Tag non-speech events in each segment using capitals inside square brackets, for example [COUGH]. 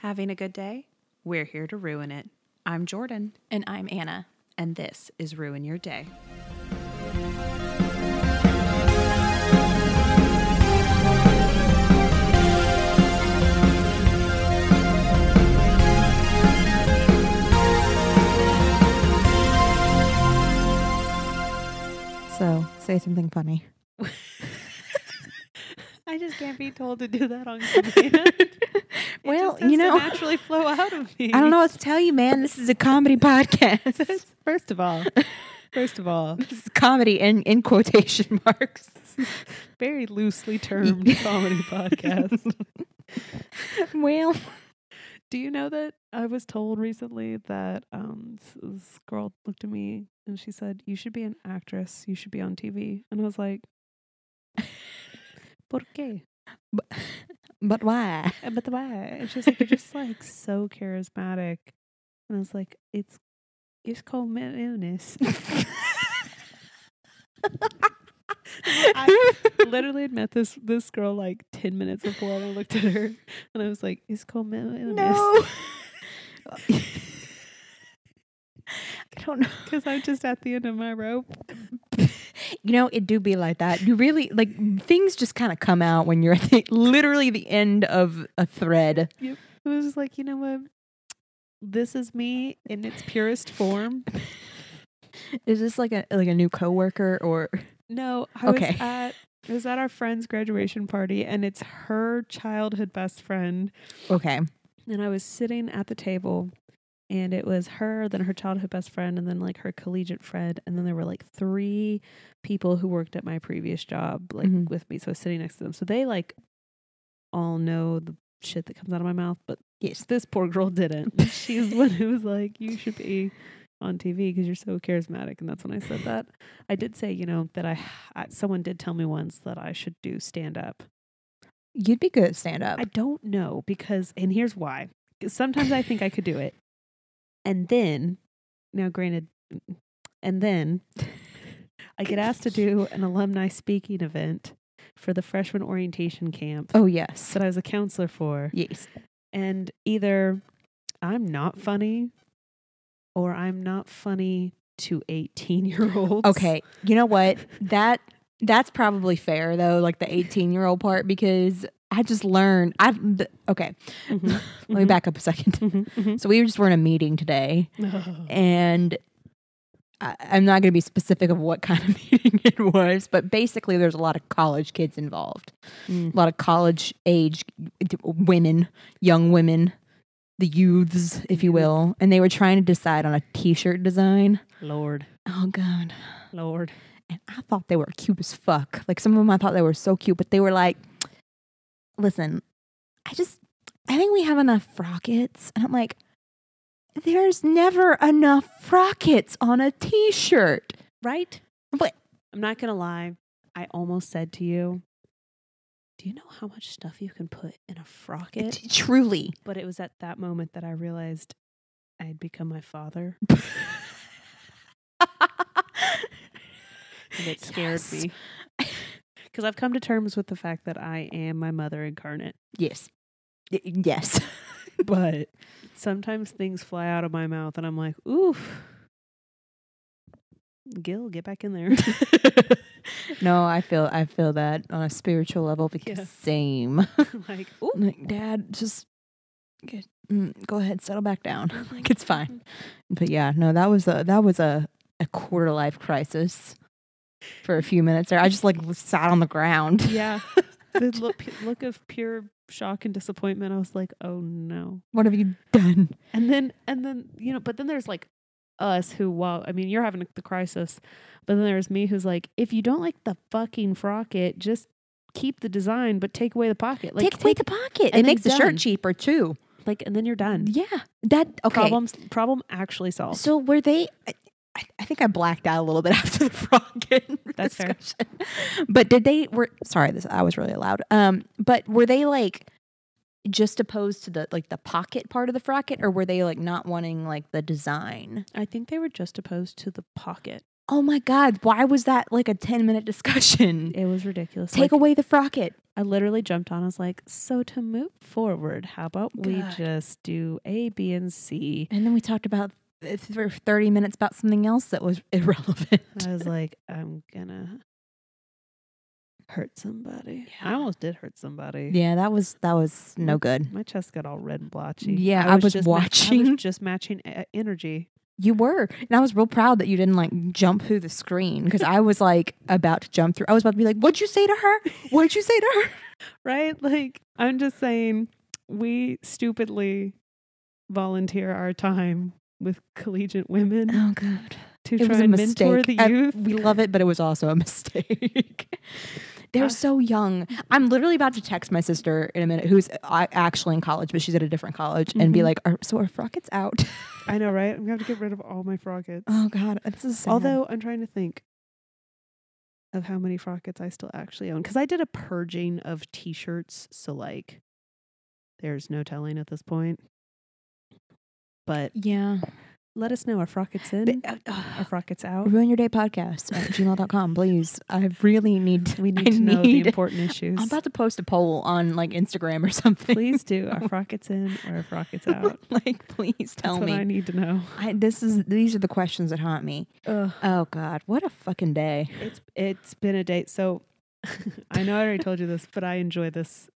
Having a good day? We're here to ruin it. I'm Jordan, And I'm Anna. and this is Ruin Your Day. So say something funny. [LAUGHS] I just can't be told to do that on command. [LAUGHS] Well, you know, naturally flow out of me. [LAUGHS] I don't know what to tell you, man. This is a comedy podcast. [LAUGHS] First of all, first of all, this is comedy in, in quotation [LAUGHS] marks. very loosely termed comedy podcast. Well, Do you know that I was told recently that um this girl looked at me and she said, "You should be an actress. You should be on TV." And I was like, "Por qué?" But why? Uh, But why? And she's like, "You're [LAUGHS] just like so charismatic." And I was like, "It's it's called mental illness." I literally had met this this girl like ten minutes before, and I looked at her and I was like, "It's called mental illness." no. [LAUGHS] [LAUGHS] [LAUGHS] I don't know. Because I'm just at the end of my rope. You know, it do be like that. You really like things just kind of come out when you're at the, literally the end of a thread. Yep. It was just like, you know what? This is me in its purest form. [LAUGHS] Is this like a like a new coworker or No, I Okay. was at it was at our friend's graduation party and it's her childhood best friend. okay? And I was sitting at the table and it was her, then her childhood best friend, and then like her collegiate friend. And then there were like three people who worked at my previous job, like Mhm. with me. So I was sitting next to them. So they like all know the shit that comes out of my mouth, but Yes. this poor girl didn't. [LAUGHS] She's the one who was like, "You should be on TV because you're so charismatic." And that's when I said that. I did say, you know, that I, I someone did tell me once that I should do stand up. You'd be good at stand up. I don't know because, and here's why. Sometimes I think I could do it, and then, now granted, and then [LAUGHS] I get asked to do an alumni speaking event for the freshman orientation camp Oh yes. that I was a counselor for. Yes. and either I'm not funny or I'm not funny to 18 year olds. Okay. You know what? That that's probably fair though, like the 18 year old part, because I just learned. I th- okay. Mhm, [LAUGHS] Let me back up a 2nd Mhm, mhm. So we just were in a meeting today, [LAUGHS] and I, I'm not going to be specific of what kind of [LAUGHS] meeting it was, but basically, there's a lot of college kids involved, Mm. a lot of college age women, young women, the youths, if you will, and they were trying to decide on a T-shirt design. Lord, Oh God. Lord. And I thought they were cute as fuck. Like some of them I thought they were so cute, but they were like, listen, I just, I think we have enough frockets. And I'm like, there's never enough frockets on a t shirt. Right? But I'm not going to lie. I almost said to you, Do you know how much stuff you can put in a frocket? t- truly. But it was at that moment that I realized I'd become my father. [LAUGHS] And it scared Yes. me. Because I've come to terms with the fact that I am my mother incarnate. Yes. Y- Yes. [LAUGHS] but sometimes things fly out of my mouth and I'm like, oof. Gil, get back in there. [LAUGHS] no, I feel I feel that on a spiritual level because Yeah. same. [LAUGHS] like, ooh. like, Dad, just get, mm, go ahead, settle back down. like it's fine. But yeah, no, that was a that was a a quarter life crisis for a few minutes there. I just like sat on the ground. Yeah. [LAUGHS] the look, look of pure shock and disappointment. I was like, oh no. What have you done? And then, and then, you know, but then there's like us who, well, I mean, you're having the crisis, but then there's me who's like, if you don't like the fucking frocket, just keep the design, but take away the pocket. Like, take away the pocket. and It makes the done. shirt cheaper too. like, and then you're done. Yeah, that okay. Problems, problem actually solved. So were they? I, I- think I blacked out a little bit [LAUGHS] after the frocket [LAUGHS] That's fair. discussion. But did they? Were sorry, this I was really loud. Um, but were they like just opposed to the like the pocket part of the frocket, or were they like not wanting like the design? I think they were just opposed to the pocket. Oh my god, why was that like a ten minute discussion? [LAUGHS] It was ridiculous. Take Like, away the frocket. I literally jumped on. I was like, so to move forward, how about we just do A, B, and C? And then we talked about for 30 minutes about something else that was [LAUGHS] irrelevant. I was [LAUGHS] like, I'm gonna hurt somebody. Yeah. I almost did hurt somebody. yeah, that was that was no good. My chest got all red and blotchy. Yeah, I was just ma- I watching. was just matching e- energy. You were. And I was real proud that you didn't like jump through the screen because I was like about to jump through. I was about to be like, what'd you say to her? What'd you say to her? [LAUGHS] right? Like, I'm just saying, we stupidly volunteer our time with collegiate women Oh, God. to It try was a and mentor mistake. the I- youth. we love it, but it was also a [LAUGHS] mistake. They're Uh, so young. I'm literally about to text my sister in a minute, who's uh, actually in college, but she's at a different college, and be Mhm. like, are, "So are Frockets out?" [LAUGHS] I know, right? I'm gonna have to get rid of all my frockets. oh God, this is sad. Although I'm trying to think of how many frockets I still actually own because I did a purging of T-shirts, so like, there's no telling at this point. But yeah, let us know: are frockets in? But, uh, Are frockets out? ruin your day podcast at gmail.com, please. I really need. To, We [LAUGHS] need I to know the important [LAUGHS] issues. I'm about to post a poll on like Instagram or something. Please do. Are [LAUGHS] frockets in or are frockets out? like, please tell That's me. what I need to know. I, this is these are the questions that haunt me. Ugh. Oh God, what a fucking day! It's it's been a date. So I know I already told you this, but I enjoy this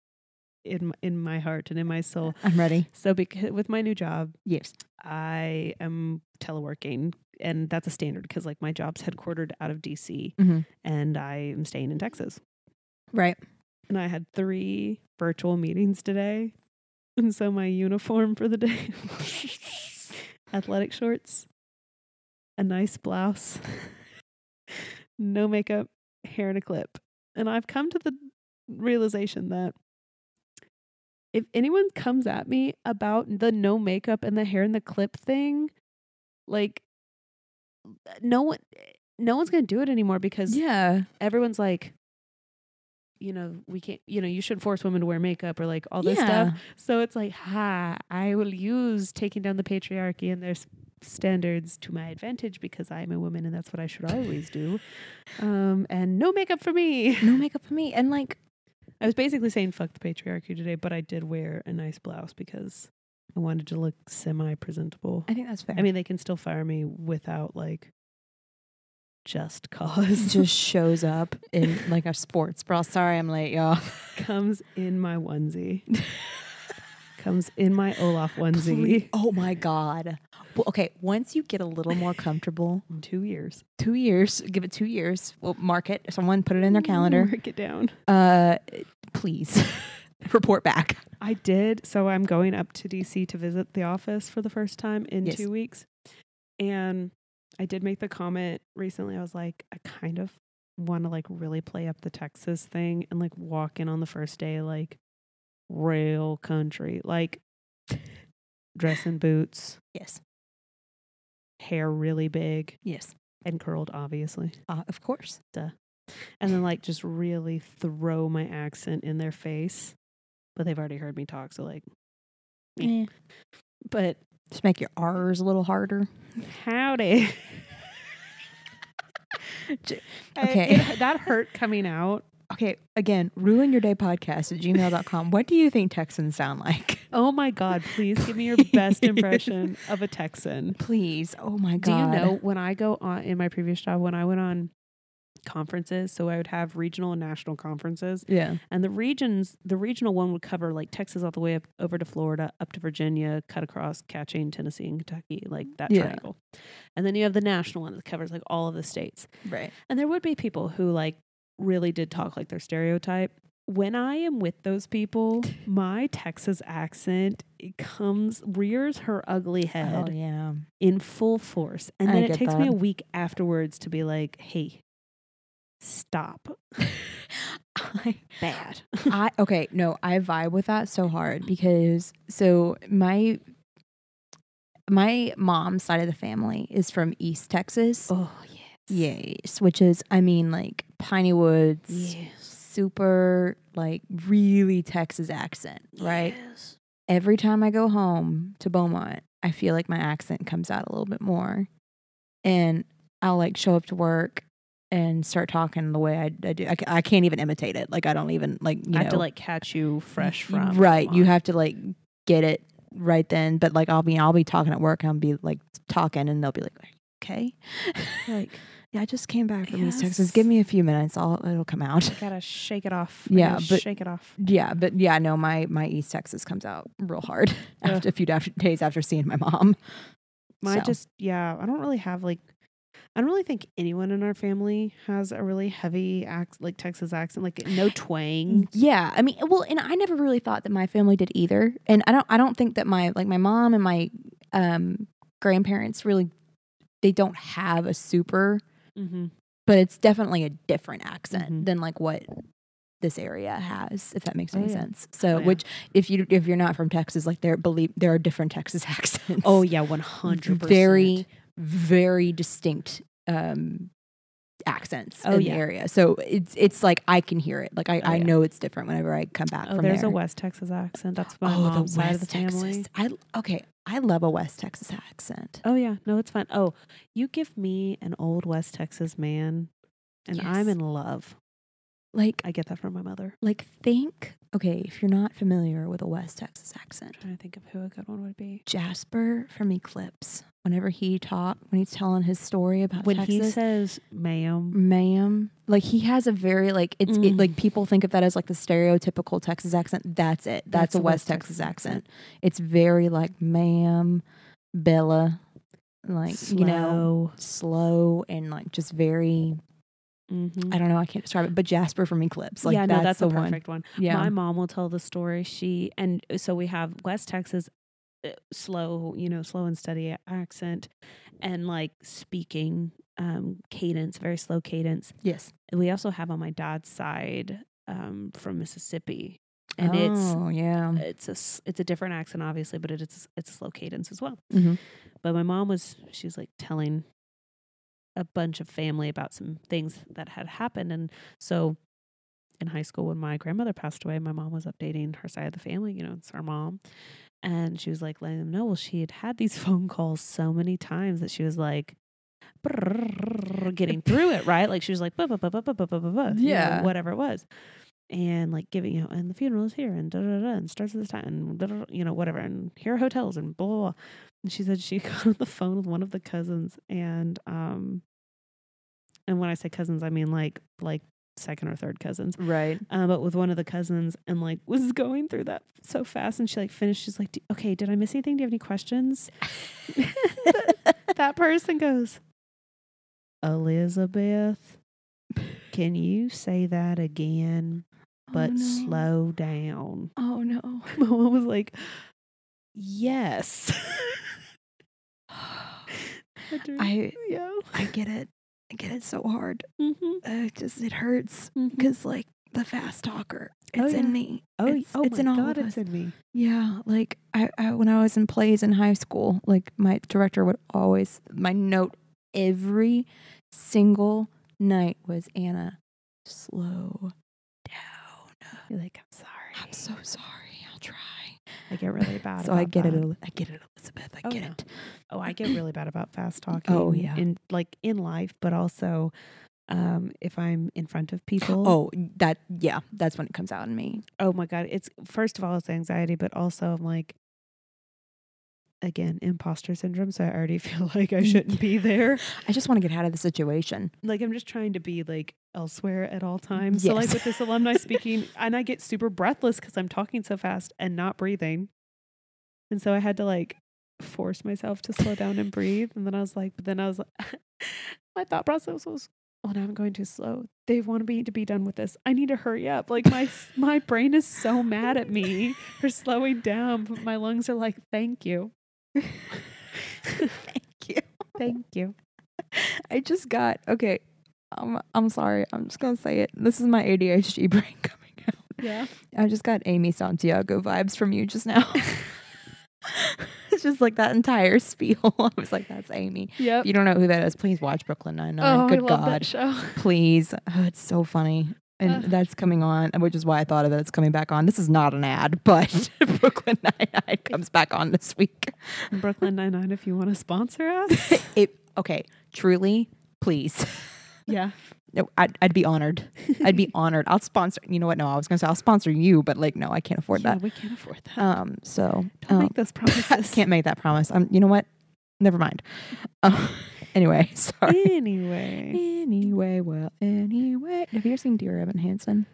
in in my heart and in my soul. I'm ready. So because with my new job, Yes. I am teleworking, and that's a standard because like my job's headquartered out of DC, Mm-hmm. and I am staying in Texas. Right. And I had three virtual meetings today, and so my uniform for the day: [LAUGHS] athletic shorts, a nice blouse, [LAUGHS] no makeup, hair in a clip. And I've come to the realization that if anyone comes at me about the no makeup and the hair and the clip thing, like no one no one's going to do it anymore because Yeah. everyone's like you know, we can't, you know, you shouldn't force women to wear makeup or like all this stuff. So it's like, ha, I will use taking down the patriarchy and their standards to my advantage because I'm a woman and that's what I should always do. [LAUGHS] Um, and no makeup for me. No makeup for me. And like, I was basically saying fuck the patriarchy today, but I did wear a nice blouse because I wanted to look semi presentable. I think that's fair. I mean, they can still fire me without like just cause. just [LAUGHS] shows up in like a sports bra. Sorry, I'm late, y'all. comes in my onesie. [LAUGHS] comes in my Olaf onesie. Please- Oh my god. Well, okay, once you get a little more comfortable, two years. two years, give it two years. We'll mark it. Someone put it in their calendar. Mark it down. Uh, please [LAUGHS] report back. I did. So I'm going up to DC to visit the office for the first time in Yes. two weeks. And I did make the comment recently. I was like, I kind of want to like really play up the Texas thing and like walk in on the first day like real country, like [SIGHS] dress in boots, Yes. hair really big Yes. and curled, obviously. Uh, of course. And then like just really throw my accent in their face. But they've already heard me talk, so like, Eh. but Just make your R's a little harder. howdy. [LAUGHS] I- okay. it- that hurt coming out. Okay, again, ruin your day podcast at gmail.com. What do you think Texans sound like? Oh my god! Please give me your best [LAUGHS] impression of a Texan. Please. Oh my God. Do you know when I go on in my previous job when I went on conferences? So I would have regional and national conferences, Yeah. and the regions, the regional one would cover like Texas all the way up over to Florida, up to Virginia, cut across, catching Tennessee and Kentucky, like that Yeah. triangle. And then you have the national one that covers like all of the states. Right. And there would be people who like really did talk like their stereotype. When I am with those people, [LAUGHS] my Texas accent it comes rears her ugly oh, head Oh, yeah. in full force. And I then it takes me a week afterwards to be like, hey, stop. [LAUGHS] I, Bad. [LAUGHS] I okay, no, I vibe with that so hard because so my my mom's side of the family is from East Texas. oh, yes. Yes, which is I mean like Piney Woods, Yes. super like really Texas accent, right? Yes. Every time I go home to Beaumont, I feel like my accent comes out a little bit more. And I'll like show up to work and start talking the way I, I do. I, I can't even imitate it. Like I don't even like you I have know to like catch you fresh from right. You have to like get it right then. But like I'll be I'll be talking at work. I'll be like talking, and they'll be like, "Okay, [LAUGHS] like yeah, I just came back from East Texas. Give me a few minutes. I'll it'll come out." I gotta shake it off. I Yeah, but- shake it off. Yeah, but yeah, no, my my East Texas comes out real hard [LAUGHS] after a few days after seeing my mom. My So. just yeah, I don't really have like I don't really think anyone in our family has a really heavy act like Texas accent, like no twang. Yeah, I mean, well, and I never really thought that my family did either, and I don't, I don't think that my like my mom and my um grandparents really they don't have a super, Mm-hmm. but it's definitely a different accent Mhm. than like what this area has, if that makes Oh, any yeah. sense. So, Oh, yeah. which if you if you're not from Texas, like there believe there are different Texas [LAUGHS] accents. Oh yeah, one hundred percent. very very distinct um accents Oh, in yeah. the area. So it's it's like I can hear it. Like I, Oh, I yeah. know it's different whenever I come back Oh, from there's there. a West Texas accent. That's my oh, mom's the side West of the family. Texas. I okay. I love a West Texas accent. Oh yeah, no, it's fine. Oh, you give me an old West Texas man, and I'm in love. Like I get that from my mother. like think. Okay, if you're not familiar with a West Texas accent, I'm trying to think of who a good one would be. Jasper from Eclipse. Whenever he talk, when he's telling his story about When Texas, he says "ma'am," ma'am like he has a very like it's it, Mm. like people think of that as like the stereotypical texas accent that's it that's, a west, texas, accent. it's very like ma'am bella like you know slow and like just very Mhm. i don't know i can't describe it but jasper from eclipse like yeah, no, that's the the one perfect one. yeah My mom will tell the story. She and so we have West Texas uh, slow, you know, slow and steady accent and like speaking um cadence, very slow cadence. yes we also have on my dad's side um from Mississippi. And it's oh yeah it's a it's a different accent obviously, but it's it's a slow cadence as well. Mhm. But my mom was she was like telling a bunch of family about some things that had happened. And so in high school, when my grandmother passed away, my mom was updating her side of the family. You know, it's our mom. And she was like letting them know, well, she had had these [LAUGHS] phone calls so many times that she was like, getting through it, right? Like she was like, yeah, whatever it was. And like giving, you know, and the funeral is here and da da da and starts at this time and da, da, da, you know, whatever. And here are hotels and blah, blah, blah. And she said she [LAUGHS] got on the phone with one of the cousins and, um, and when I say cousins, I mean like, like second or third cousins right uh, but with one of the cousins and like [LAUGHS] was going through that so fast and she like finished she's like "D- okay did i miss anything do you have any questions [LAUGHS] that person goes elizabeth can you say that again but oh, no. slow down. Oh no. [LAUGHS] My mom was like yes. [LAUGHS] I yeah. I get it. I get it so hard. Mm-hmm. uh, it just it hurts because like the fast talker Oh, it's yeah. in me. Oh, it's, oh it's my in all god of it's us. in me. Yeah like I, I when i was in plays in high school like my director would always my note every single night was anna slow you're like i'm sorry i'm so sorry i'll try i get really bad so i get that. it i get it elizabeth i Oh, get yeah. it Oh, I get really bad about fast talking. Oh, yeah. in like in life, but also um if I'm in front of people. oh that yeah that's when it comes out in me oh my god! It's first of all it's anxiety, but also I'm like again imposter syndrome. So I already [LAUGHS] feel like I mm. shouldn't be there. i just want to get out of the situation Like I'm just trying to be like elsewhere at all mm, times. So like with this alumni [LAUGHS] speaking, and I get super breathless because I'm talking so fast and not breathing, and so I had to like force myself to slow down and breathe. And then I was like, but then I was like, [LAUGHS] my thought process was, oh, now I'm going too slow. They want me to be done with this. I need to hurry up. Like my my brain is so mad at me for slowing down, but my lungs are like, thank you, [LAUGHS] thank you thank you. I just got okay. I'm I'm sorry. I'm just gonna say it. This is my ADHD [LAUGHS] brain coming out. Yeah. I just got Amy Santiago vibes from you just now. [LAUGHS] it's just like that entire spiel. I was like, that's Amy. Yep. If you don't know who that is, please watch Brooklyn Nine Oh, Nine. Good I love God, that show. please. Oh, it's so funny. And Ugh. that's coming on, which is why I thought of it. It's coming back on. This is not an ad, [LAUGHS] but [LAUGHS] Brooklyn Nine Nine comes back on this week. Brooklyn Nine Nine. If you want to sponsor us, [LAUGHS] It okay, truly, please. yeah. no, I'd, I'd be honored. I'd be honored. I'll sponsor. You know what? No, I was gonna say I'll sponsor you, but like, no, I can't afford yeah, that. we can't afford that. Um, so Don't um, make those promises. can't make that promise. Um, you know what? Never mind. Uh, anyway, [LAUGHS] sorry. Anyway, Anyway, well, anyway. Have you ever seen Dear Evan Hansen?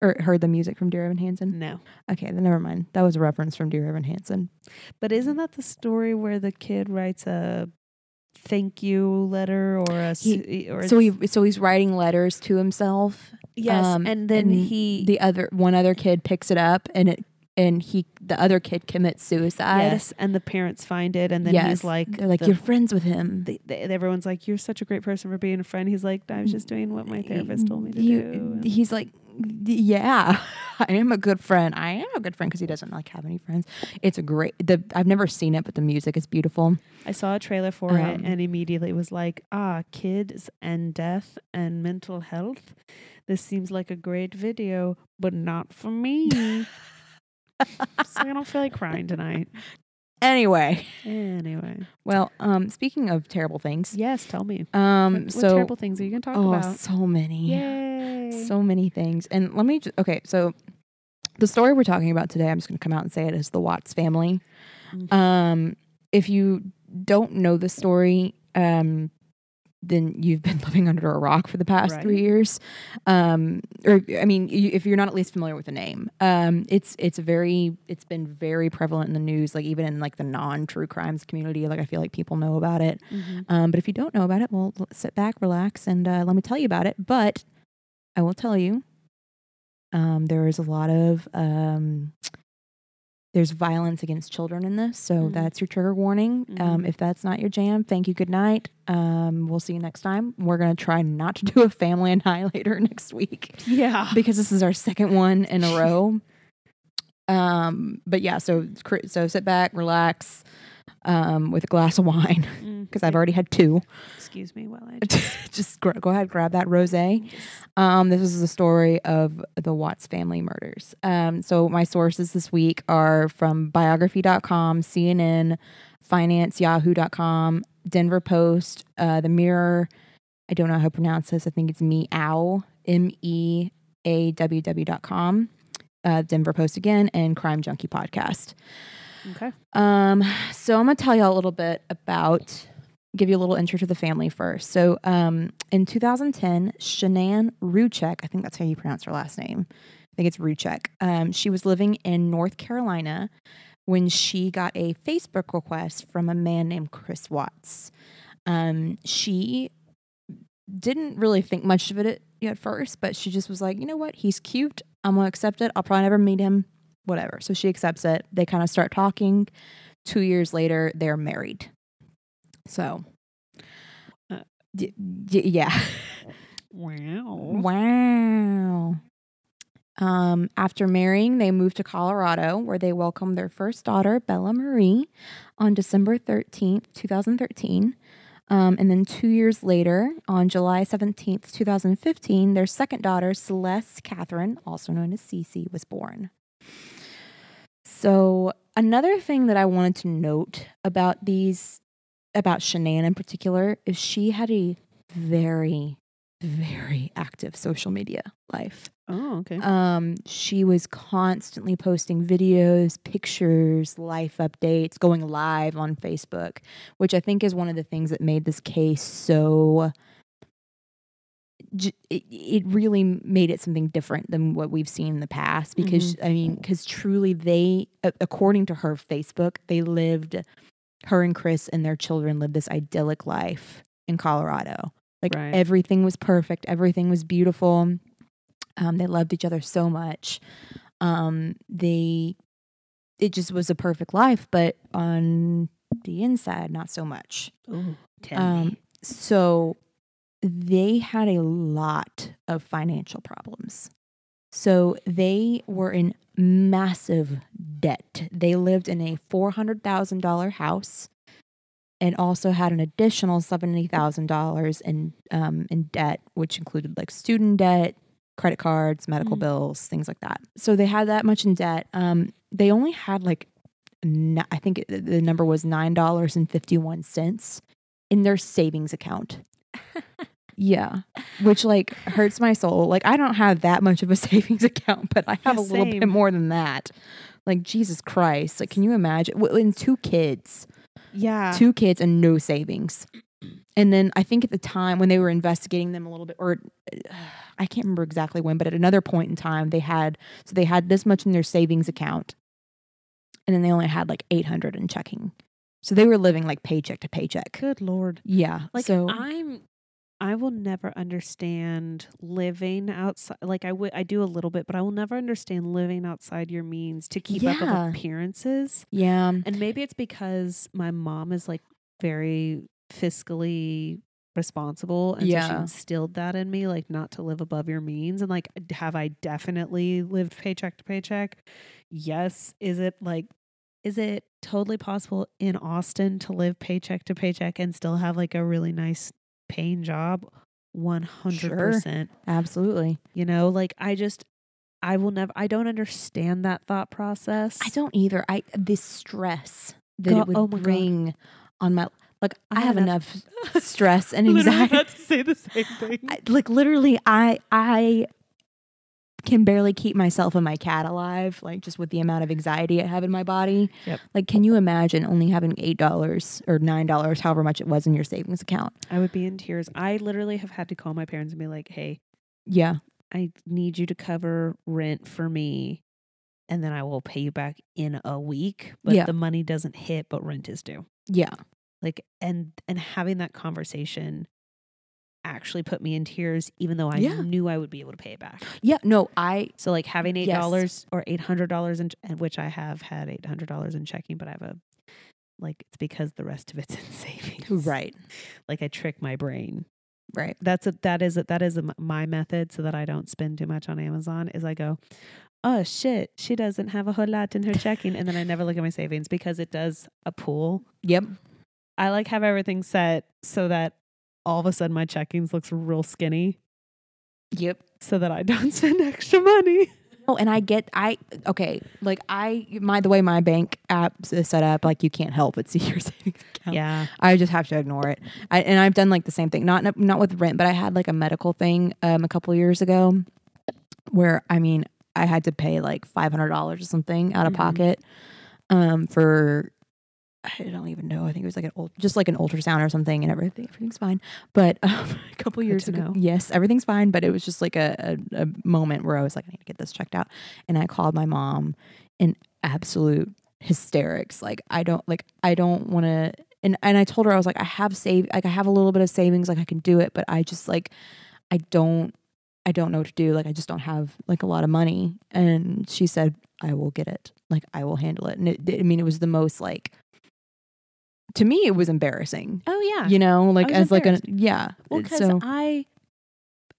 Or heard the music from Dear Evan Hansen? no. Okay, then never mind. That was a reference from Dear Evan Hansen. But isn't that the story where the kid writes a thank you letter or a He- or So he so he's writing letters to himself. yes, um, and then and he The other one other kid picks it up and it and he the other kid commits suicide. yes, and the parents find it, and then Yes. he's like, They're like, the- You're friends with him. the, the, everyone's like, you're such a great person for being a friend. He's like, I was just doing what my therapist told me to You- do. He's like, yeah, [LAUGHS] I am a good friend. I am a good friend because he doesn't like have any friends. It's a great. The I've never seen it, but the music is beautiful. I saw a trailer for it Um, and immediately was like, ah, kids and death and mental health. This seems like a great video, but not for me. [LAUGHS] so I don't feel like crying tonight. Anyway, Anyway, well, um, speaking of terrible things, yes, tell me. um, what, what so terrible things are you going to talk oh, about? so many, Yay. so many things, and let me. Just, okay, so the story we're talking about today, I'm just going to come out and say it is the Watts family. Mhm. Um, if you don't know the story, um, then you've been [LAUGHS] living under a rock for the past Right. three years. Um, or I mean, you, if you're not at least familiar with the name, um, it's it's a very it's been very prevalent in the news, like even in like the non true crimes community. Like I feel like people know about it. Mhm. Um, but if you don't know about it, well, sit back, relax, and uh, let me tell you about it. But I will tell you, um, there is a lot of um, there's violence against children in this, so Mhm. that's your trigger warning. Um, Mhm. if that's not your jam, thank you. Good night. Um, we'll see you next time. We're gonna try not to [LAUGHS] do a family annihilator [LAUGHS] next week Yeah. because this is our second one in a [LAUGHS] row. Um, but yeah, so so sit back, relax, um, with a glass of wine [LAUGHS] because I've already had two. Excuse me while I [LAUGHS] just gra- go ahead, grab that rosé. Um, this is the story of the Watts family murders. Um, so my sources this week are from biography.com, CNN, finance, yahoo.com, Denver Post, uh, the Mirror. I don't know how to pronounce this. I think it's meow, M E A W W.com, uh, Denver Post again, and Crime Junkie Podcast. Okay. Um, so I'm gonna tell y'all a little bit about, give you a little intro to the family first. So, um, in 2010, Shanann Ruchek, I think that's how you pronounce her last name. I think it's Ruchek. Um, she was living in North Carolina when she got a Facebook request from a man named Chris Watts. Um, she didn't really think much of it at, at first, but she just was like, you know what, he's cute. I'm gonna accept it. I'll probably never meet him whatever. So she accepts it. They kind of start talking. Two years later, they're married. So, Uh, d- d- yeah. Wow. Wow. Um, after marrying, they moved to Colorado, where they welcomed their first daughter, Bella Marie, on December 13th, 2013. Um, and then two years later, on July 17th, 2015, their second daughter, Celeste Catherine, also known as Cece, was born. So, another thing that I wanted to note about these, about Shanann in particular, is she had a very, very active social media life. Oh, okay. Um, she was constantly posting videos, pictures, life updates, going live on Facebook, which I think is one of the things that made this case so. It, it really made it something different than what we've seen in the past because I mean, because truly they, according to her Facebook, they lived, her and Chris and their children lived this idyllic life in Colorado. Like Right. everything was perfect, everything was beautiful. Um, they loved each other so much. Um, they, it just was a perfect life, but on the inside, not so much. Ooh, Um, so they had a lot of financial problems. So they were in massive debt. They lived in a $400,000 house and also had an additional $70,000 in um, in debt, which included like student debt, credit cards, medical Mm. bills, things like that. So they had that much in debt. Um, they only had like, I think the number was $9.51 in their savings account. [LAUGHS] Yeah. Which like hurts my soul. Like I don't have that much of a [LAUGHS] savings account, but I have Yeah, a little same. bit more than that. Like Jesus Christ. Like can you imagine and two kids. Yeah. Two kids and no savings. And then I think at the time when they were investigating them a little bit or uh, I can't remember exactly when, but at another point in time they had so they had this much in their savings account. And then they only had like 800 in checking. So they were living like paycheck to paycheck. Good lord. Yeah. Like so I'm I will never understand living outside like I would I do a little bit, but I will never understand living outside your means to keep up with appearances. yeah. And maybe it's because my mom is like very fiscally responsible and so she instilled that in me like not to live above your means and like have I definitely lived paycheck to paycheck? Yes, is it like is it totally possible in Austin to live paycheck to paycheck and still have like a really nice paying job? 100%. Absolutely. You know, like I just I will never I don't understand that thought process. I don't either. I this stress that Go- it would oh my God. bring on my like I, I have had enough stress [LAUGHS] and anxiety. about to say the same thing. I, like literally I I can barely keep myself and my cat alive like just with the amount of anxiety I have in my body. Yep. Like can you imagine only having $8 or $9 however much it was in your savings account? I would be in tears. I literally have had to call my parents and be like, "Hey, Yeah. I need you to cover rent for me, and then I will pay you back in a week. But Yeah. the money doesn't hit, but rent is due. Yeah. Like, and and having that conversation actually put me in tears, even though I Yeah. knew I would be able to pay it back. Yeah, no, I So like having eight Yes. dollars or eight hundred dollars in and which I have had eight hundred dollars in checking, but I have a like it's because the rest of it's in [LAUGHS] savings. right. Like I trick my brain. Right. That's a that is a, that is a, my method so that I don't spend too much on Amazon. Is I go, oh shit, she doesn't have a whole lot in her checking, and then I never look at my savings because it does a pool. Yep. I like have everything set so that all of a sudden my checkings looks real skinny, Yep. so that I don't [LAUGHS] spend extra money. Oh, and I get I okay, like I my the way my bank app is set up, like you can't help but see [LAUGHS] your savings account. Yeah, I just have to ignore it. I, and I've done like the same thing, not not with rent, but I had like a medical thing um a couple years ago, where I mean I had to pay like five hundred dollars or something out of Mhm. pocket, um for I don't even know. I think it was like an old, just like an ultrasound or something, and everything everything's fine. But [LAUGHS] um, a couple Good years ago, know. yes, everything's fine. But it was just like a, a a moment where I was like, I need to get this checked out, and I called my mom in absolute hysterics. Like I don't like I don't want to. And and I told her I was like I have saved like I have a little bit of savings like I can do it, but I just like I don't I don't know what to do. Like I just don't have like a lot of money. And she said I will get it. Like I will handle it. And it, I mean it was the most like to me it was embarrassing. Oh yeah. You know, like as like a yeah. Well, because so I,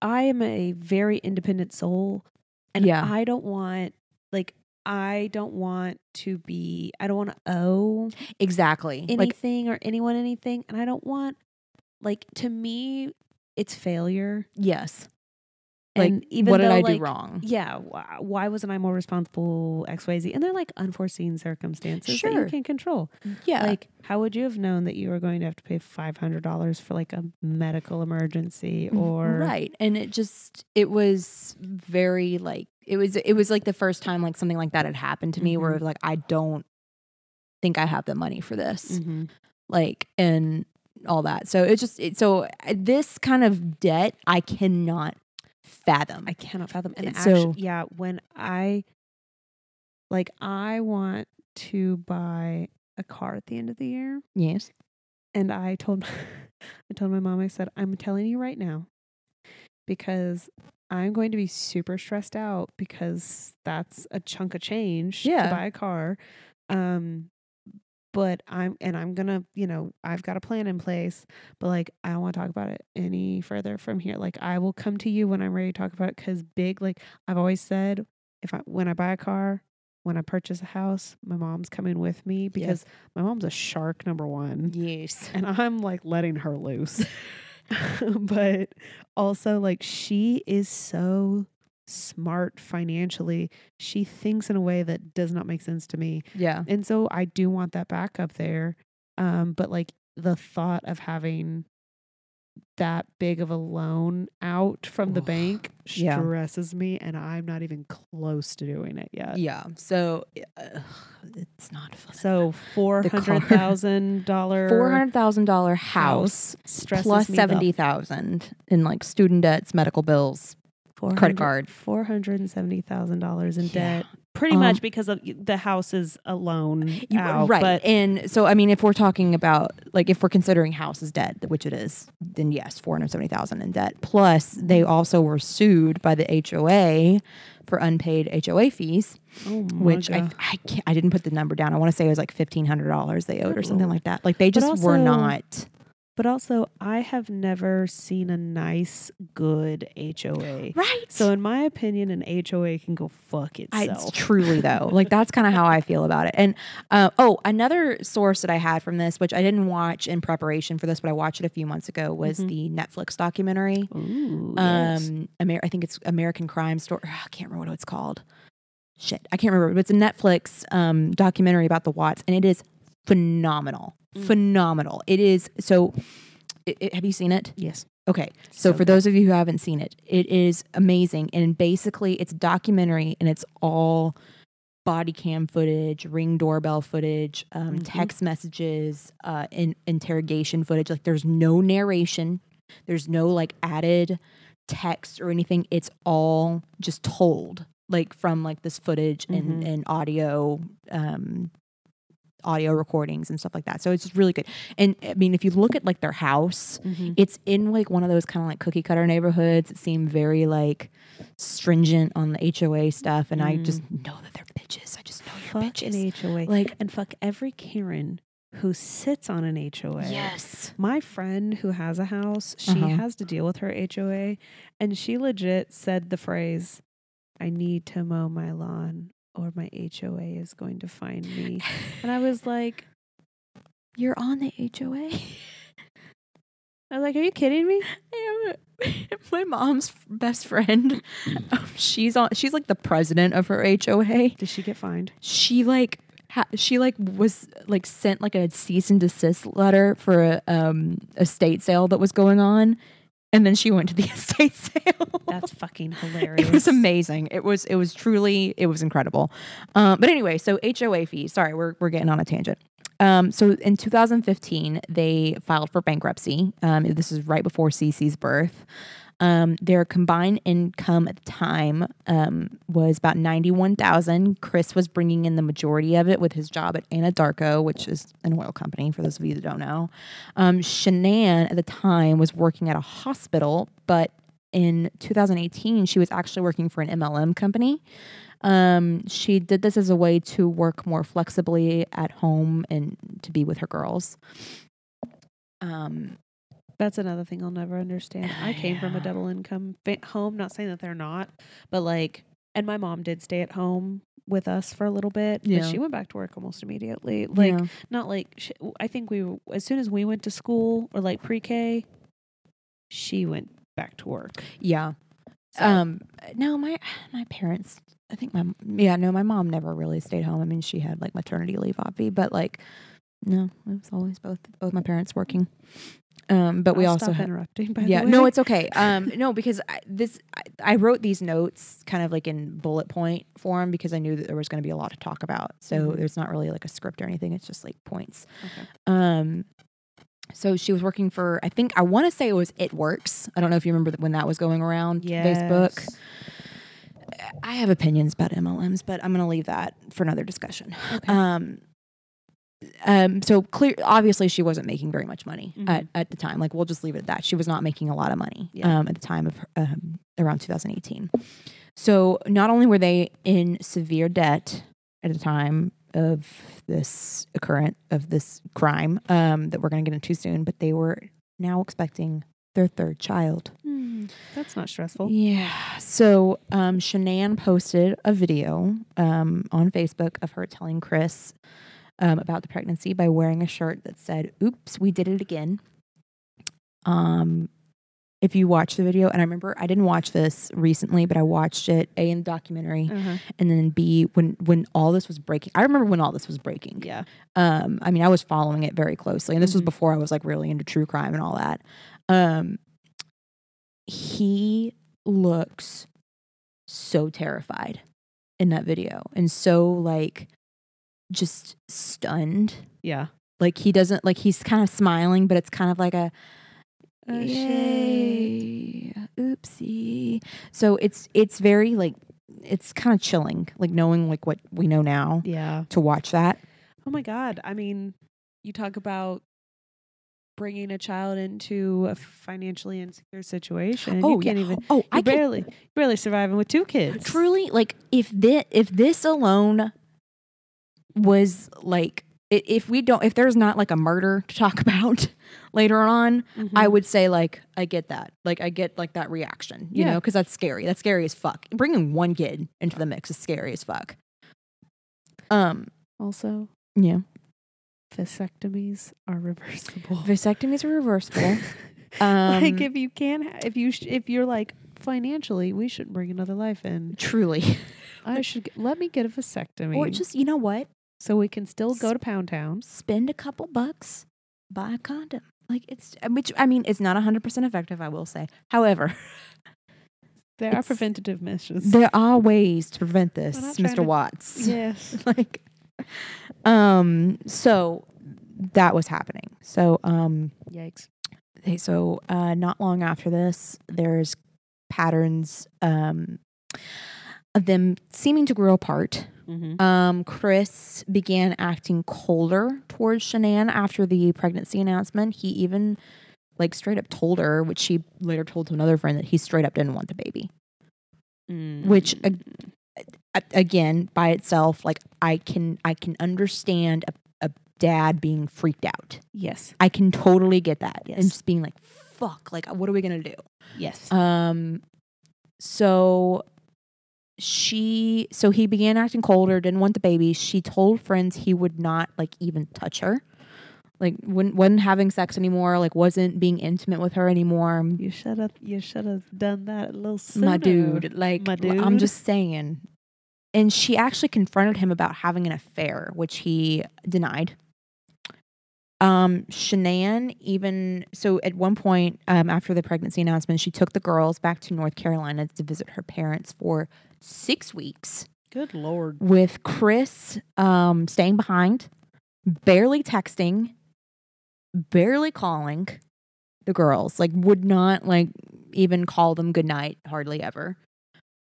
I am a very independent soul, and Yeah. I don't want like I don't want to be. I don't want to owe exactly. like anything or anyone anything, and I don't want like to me it's failure. yes. And even what did I like, do wrong? Yeah, wh- why wasn't I more responsible? X, Y, Z, and they're like unforeseen circumstances that you can't control. Yeah. Like, how would you have known that you were going to have to pay five hundred dollars for like a medical emergency or right and it just it was very like it was it was like the first time like something like that had happened to me where Mhm. like i don't think i have the money for this Mhm. like and all that so it's just it, so uh, this kind of debt i cannot fathom I cannot fathom. And So- actually, yeah, when I like, I want to buy a car at the end of the year, yes and I told [LAUGHS] I told my mom, I said, I'm telling you right now, because I'm going to be super stressed out because that's a chunk of change Yeah. to buy a car. Um, but I'm and I'm gonna, you know, I've got a plan in place, but like I don't want to talk about it any further from here. Like I will come to you when I'm ready to talk about it because big, like I've always said, if I when I buy a car, when I purchase a house, my mom's coming with me because my mom's a shark number one yes and I'm like letting her loose. [LAUGHS] [LAUGHS] but also like she is so smart financially. She thinks in a way that does not make sense to me. yeah And so I do want that backup there. Um but like the thought of having that big of a loan out from the bank Yeah. stresses me, and I'm not even close to doing it yet. Yeah. So uh, it's not fun. So four The car. hundred thousand dollar four hundred thousand dollar house stresses plus me seventy thousand in like student debts, medical bills, credit card. four hundred and seventy thousand dollars in Yeah. debt. Pretty Um, much because of the house is a loan You- out, right. But and so I mean, if we're talking about like if we're considering house is debt, which it is, then yes, four hundred seventy thousand in debt. Plus, they also were sued by the HOA for unpaid HOA fees. oh which I God. I, can't, I didn't put the number down. I want to say it was like fifteen hundred dollars they owed or something like that. Like they just were not. But also, I have never seen a nice, good HOA. Right. So, in my opinion, an HOA can go fuck I, itself. it's truly though, [LAUGHS] like that's kind of how I feel about it. And uh, oh, another source that I had from this, which I didn't watch in preparation for this, but I watched it a few months ago, was Mhm. the Netflix documentary. Ooh, yes. Um, Amer- I think it's American Crime Story. I can't remember what it's called. Shit, I can't remember. But it's a Netflix um, documentary about the Watts, and it is phenomenal. Mm. Phenomenal. It is. So, it, it- have you seen it? yes. Okay. So, for those of you who haven't seen it, it is amazing. And basically, it's documentary and it's all body cam footage, ring doorbell footage, um, Mhm. text messages, uh, in, interrogation footage. Like, there's no narration, there's no like added text or anything. It's all just told, like from like this footage and, Mhm. and audio. Um, audio recordings and stuff like that so it's just really good and i mean if you look at like their house Mhm. it's in like one of those kind of like cookie cutter neighborhoods that seem very like stringent on the HOA stuff, and I just know that they're bitches. I just know you're fuck bitches. an HOA. Like and fuck every Karen who sits on an HOA. yes, My friend who has a house, she Uh-huh. has to deal with her HOA, and she legit said the phrase, I need to mow my lawn or my HOA is going to find me. [LAUGHS] And I was like, you're on the HOA. [LAUGHS] I was like, are you kidding me? [LAUGHS] My mom's best friend, um, she's on. She's like the president of her HOA. Did she get fined? She like. Ha- she like was like sent like a cease and desist letter for a um estate sale that was going on, and then she went to the [LAUGHS] estate sale. That's fucking hilarious. It was amazing. It was it was truly it was incredible. Um, but anyway, so HOA fees. Sorry, we're we're getting on a tangent. Um, so in 2015, they filed for bankruptcy. Um, this is right before Cece's birth. Um, their combined income at the time um, was about 91,000. Chris was bringing in the majority of it with his job at Anadarko, which is an oil company, for those of you that don't know. Um, Shanann at the time was working at a hospital, but in 2018, she was actually working for an MLM company. Um, she did this as a way to work more flexibly at home and to be with her girls. Um, That's another thing I'll never understand. I came from a [SIGHS] double income fa- home, not saying that they're not, but like, and my mom did stay at home with us for a little bit, but Yeah. she went back to work almost immediately. Like, yeah. not like, sh I think we, as soon as we went to school or like pre K, she went back to work. yeah. So, Um, no, my [SIGHS] my parents. I think my yeah no, my mom never really stayed home. I mean, she had like maternity leave, obvi, but like no, it was always both both my parents working. Um, but we I'll also stop had interrupting. By yeah the way. no [LAUGHS] it's okay um no because I, this I, I wrote these notes kind of like in bullet point form because i knew that there was going to be a lot to talk about so Mhm. there's not really like a script or anything it's just like points Okay. um so she was working for i think i want to say it was it works i don't know if you remember when that was going around facebook i have opinions about mlms but i'm going to leave that for another discussion Okay. um um so clear obviously she wasn't making very much money Mhm. at, at the time like we'll just leave it at that she was not making a lot of money Yeah. um at the time of um, around 2018 so not only were they in severe debt at the time of this occurrence of this crime um that we're going to get into soon but they were now expecting their third child Hmm, that's not stressful. yeah. So um, Shanann posted a video um, on Facebook of her telling Chris um, about the pregnancy by wearing a shirt that said, Oops, we did it again. Um, if you watch the video, and I remember I didn't watch this recently, but I watched it A in the documentary, Uh-huh. and then B when when all this was breaking. I remember when all this was breaking. Yeah. Um, I mean, I was following it very closely, and this was Mhm. before I was like really into true crime and all that. Um, he looks so terrified in that video, and so like just stunned. Yeah. Like he doesn't like he's kind of smiling, but it's kind of like a Oh, yay, oopsie. So it's it's very like it's kind of chilling, like knowing like what we know now Yeah. to watch that. Oh my God. I mean, you talk about bringing a child into a financially insecure situation. Oh, you can't even. oh, I barely, you're barely surviving with two kids. truly like if this if this alone was like if we don't if there's not like a murder to talk [LAUGHS] about later on i Mhm. would say like i get that. Like i get like that reaction you know because that's scary. That's scary as fuck. Bringing one kid into the mix is scary as fuck. Um also yeah. vasectomies are reversible. vasectomies are reversible. [LAUGHS] Um like if you can, ha- if you sh- if you're like financially, we shouldn't bring another life in. truly. I should get, let me get a vasectomy, or just you know what so we can still go to Pound Town. spend a couple bucks buy a condom like it's which i mean it's not 100% effective i will say however [LAUGHS] There are preventative measures. there are ways to prevent this We're not trying mr to- watts [LAUGHS] yes. [LAUGHS] like um so that was happening so um Yikes. they, so uh not long after this there's patterns um of them seeming to grow apart Mm-hmm. um chris began acting colder towards shanann after the pregnancy announcement he even like straight up told her which she later told to another friend that he straight up didn't want the baby which, uh, again by itself like i can i can understand a, a dad being freaked out yes. i can totally get that Yes. and just being like fuck like what are we gonna do Yes. um so she so he began acting colder didn't want the baby she told friends he would not like even touch her like wouldn't, wasn't having sex anymore like wasn't being intimate with her anymore you should have. You should have done that a little sooner. my dude like My dude. i'm just saying and she actually confronted him about having an affair which he denied um shanann even so at one point um after the pregnancy announcement she took the girls back to north carolina to visit her parents for six weeks Good lord. with chris um staying behind barely texting barely calling the girls like would not like even call them goodnight hardly ever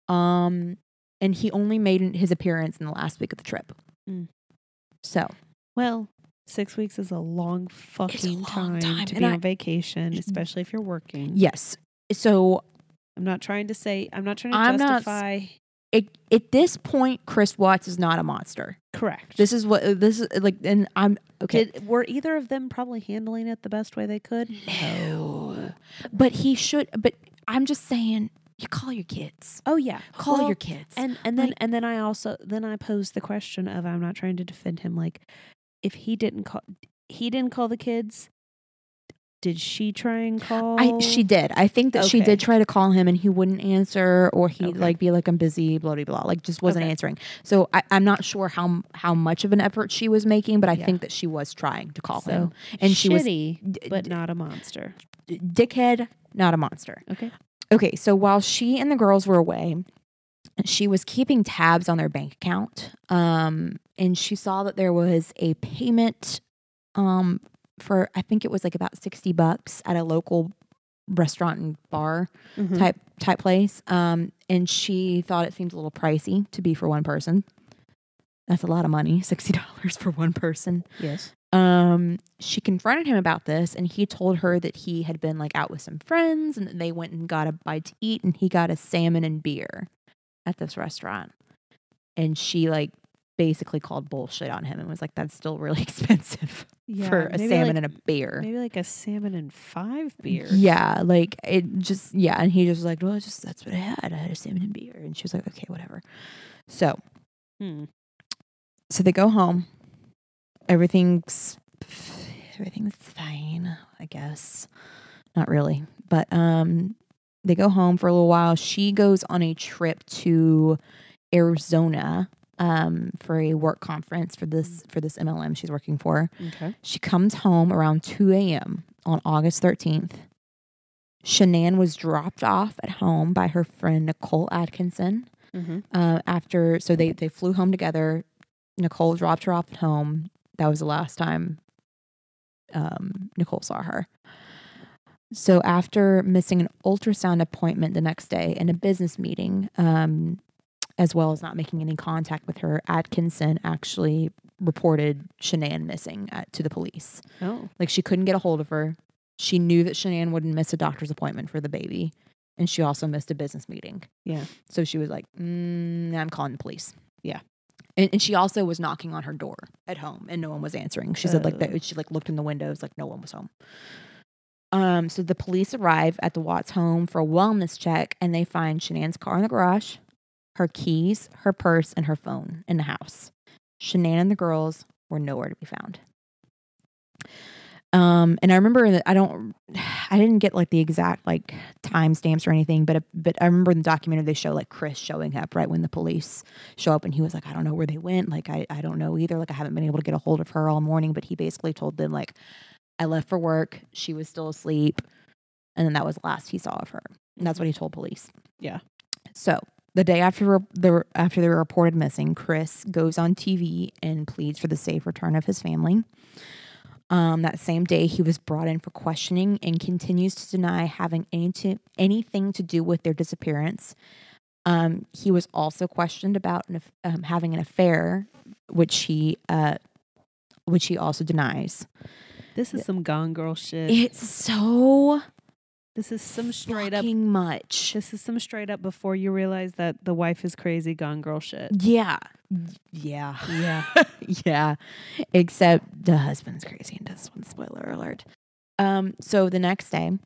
um and he only made his appearance in the last week of the trip Mm. so Well, six weeks is a long fucking long time, time, to be I- on vacation, mm. especially if you're working. yes so I'm not trying to say. I'm not trying to I'm not it, at this point chris watts is not a monster correct. this is what this is like and i'm okay Did, were either of them probably handling it the best way they could? no but he should but i'm just saying you call your kids Oh yeah, call Well, your kids And and then Like- and then I also then I posed the question of I'm not trying to defend him. Like, if he didn't call, he didn't call the kids. Did she try and call? I she did. I think that she did try to call him and he wouldn't answer or he'd Okay. like be like I'm busy, blah blah blah. Like just wasn't Okay. answering. So I, I'm not sure how how much of an effort she was making, but I Yeah. think that she was trying to call So, him. And she was d- but not a monster. dickhead, not a monster. Okay. Okay, so while she and the girls were away, she was keeping tabs on their bank account. Um, and she saw that there was a payment um for I think it was like about 60 bucks at a local restaurant and bar Mhm. type type place. Um, and she thought it seemed a little pricey to be for one person. That's a lot of money, sixty [LAUGHS] dollars for one person. Yes. Um, she confronted him about this, and he told her that he had been like out with some friends, and they went and got a bite to eat, and he got a salmon and beer at this restaurant. And she like basically called bullshit on him and was like, "That's still really [LAUGHS] expensive Yeah. for a salmon like, and a beer." maybe like a salmon and five beers. Yeah, like it just yeah, and he just was like, well, just that's what I had. I had a salmon and beer, and she was like, okay, whatever. So Hmm. so they go home. Everything's everything's fine, I guess. not really. But um, they go home for a little while. She goes on a trip to Arizona um, for a work conference for this for this MLM she's working for. Okay. She comes home around 2 a.m. on August 13th. Shanann was dropped off at home by her friend Nicole Atkinson. Mm-hmm. Uh, after, so they they flew home together. Nicole dropped her off at home. That was the last time um, Nicole saw her. So after missing an ultrasound appointment the next day and a business meeting, um, as well as not making any contact with her, Atkinson actually reported Shanann missing at, to the police. Oh. Like she couldn't get a hold of her. She knew that Shanann wouldn't miss a doctor's appointment for the baby, and she also missed a business meeting. Yeah. So she was like, mm, "I'm calling the police." Yeah. And, and she also was knocking on her door at home, and no one was answering. She said like Oh. that. She like looked in the windows, like no one was home. Um. So the police arrive at the Watts home for a wellness check, and they find Shanann's car in the garage, her keys, her purse, and her phone in the house. Shanann and the girls were nowhere to be found. Um, and I remember that I don't, [SIGHS] I didn't get like the exact like timestamps or anything, but but I remember in the documentary they show like Chris showing up right when the police show up, and he was like, I don't know where they went, like I I don't know either, like I haven't been able to get a hold of her all morning, but he basically told them like, I left for work, she was still asleep, and then that was the last he saw of her, and that's what he told police. Yeah. So the day after the after they were reported missing, Chris goes on TV and pleads for the safe return of his family. Um, that same day, he was brought in for questioning and continues to deny having any to, anything to do with their disappearance. Um, he was also questioned about an, um, having an affair, which he uh, which he also denies. This is some Gone Girl shit. It's so this is some straight up. much. This is some straight up before you realize that the wife is crazy Gone Girl shit. Yeah, yeah. Yeah. [LAUGHS] yeah. Except the husband's crazy and does one. Spoiler alert. Um, so the next day,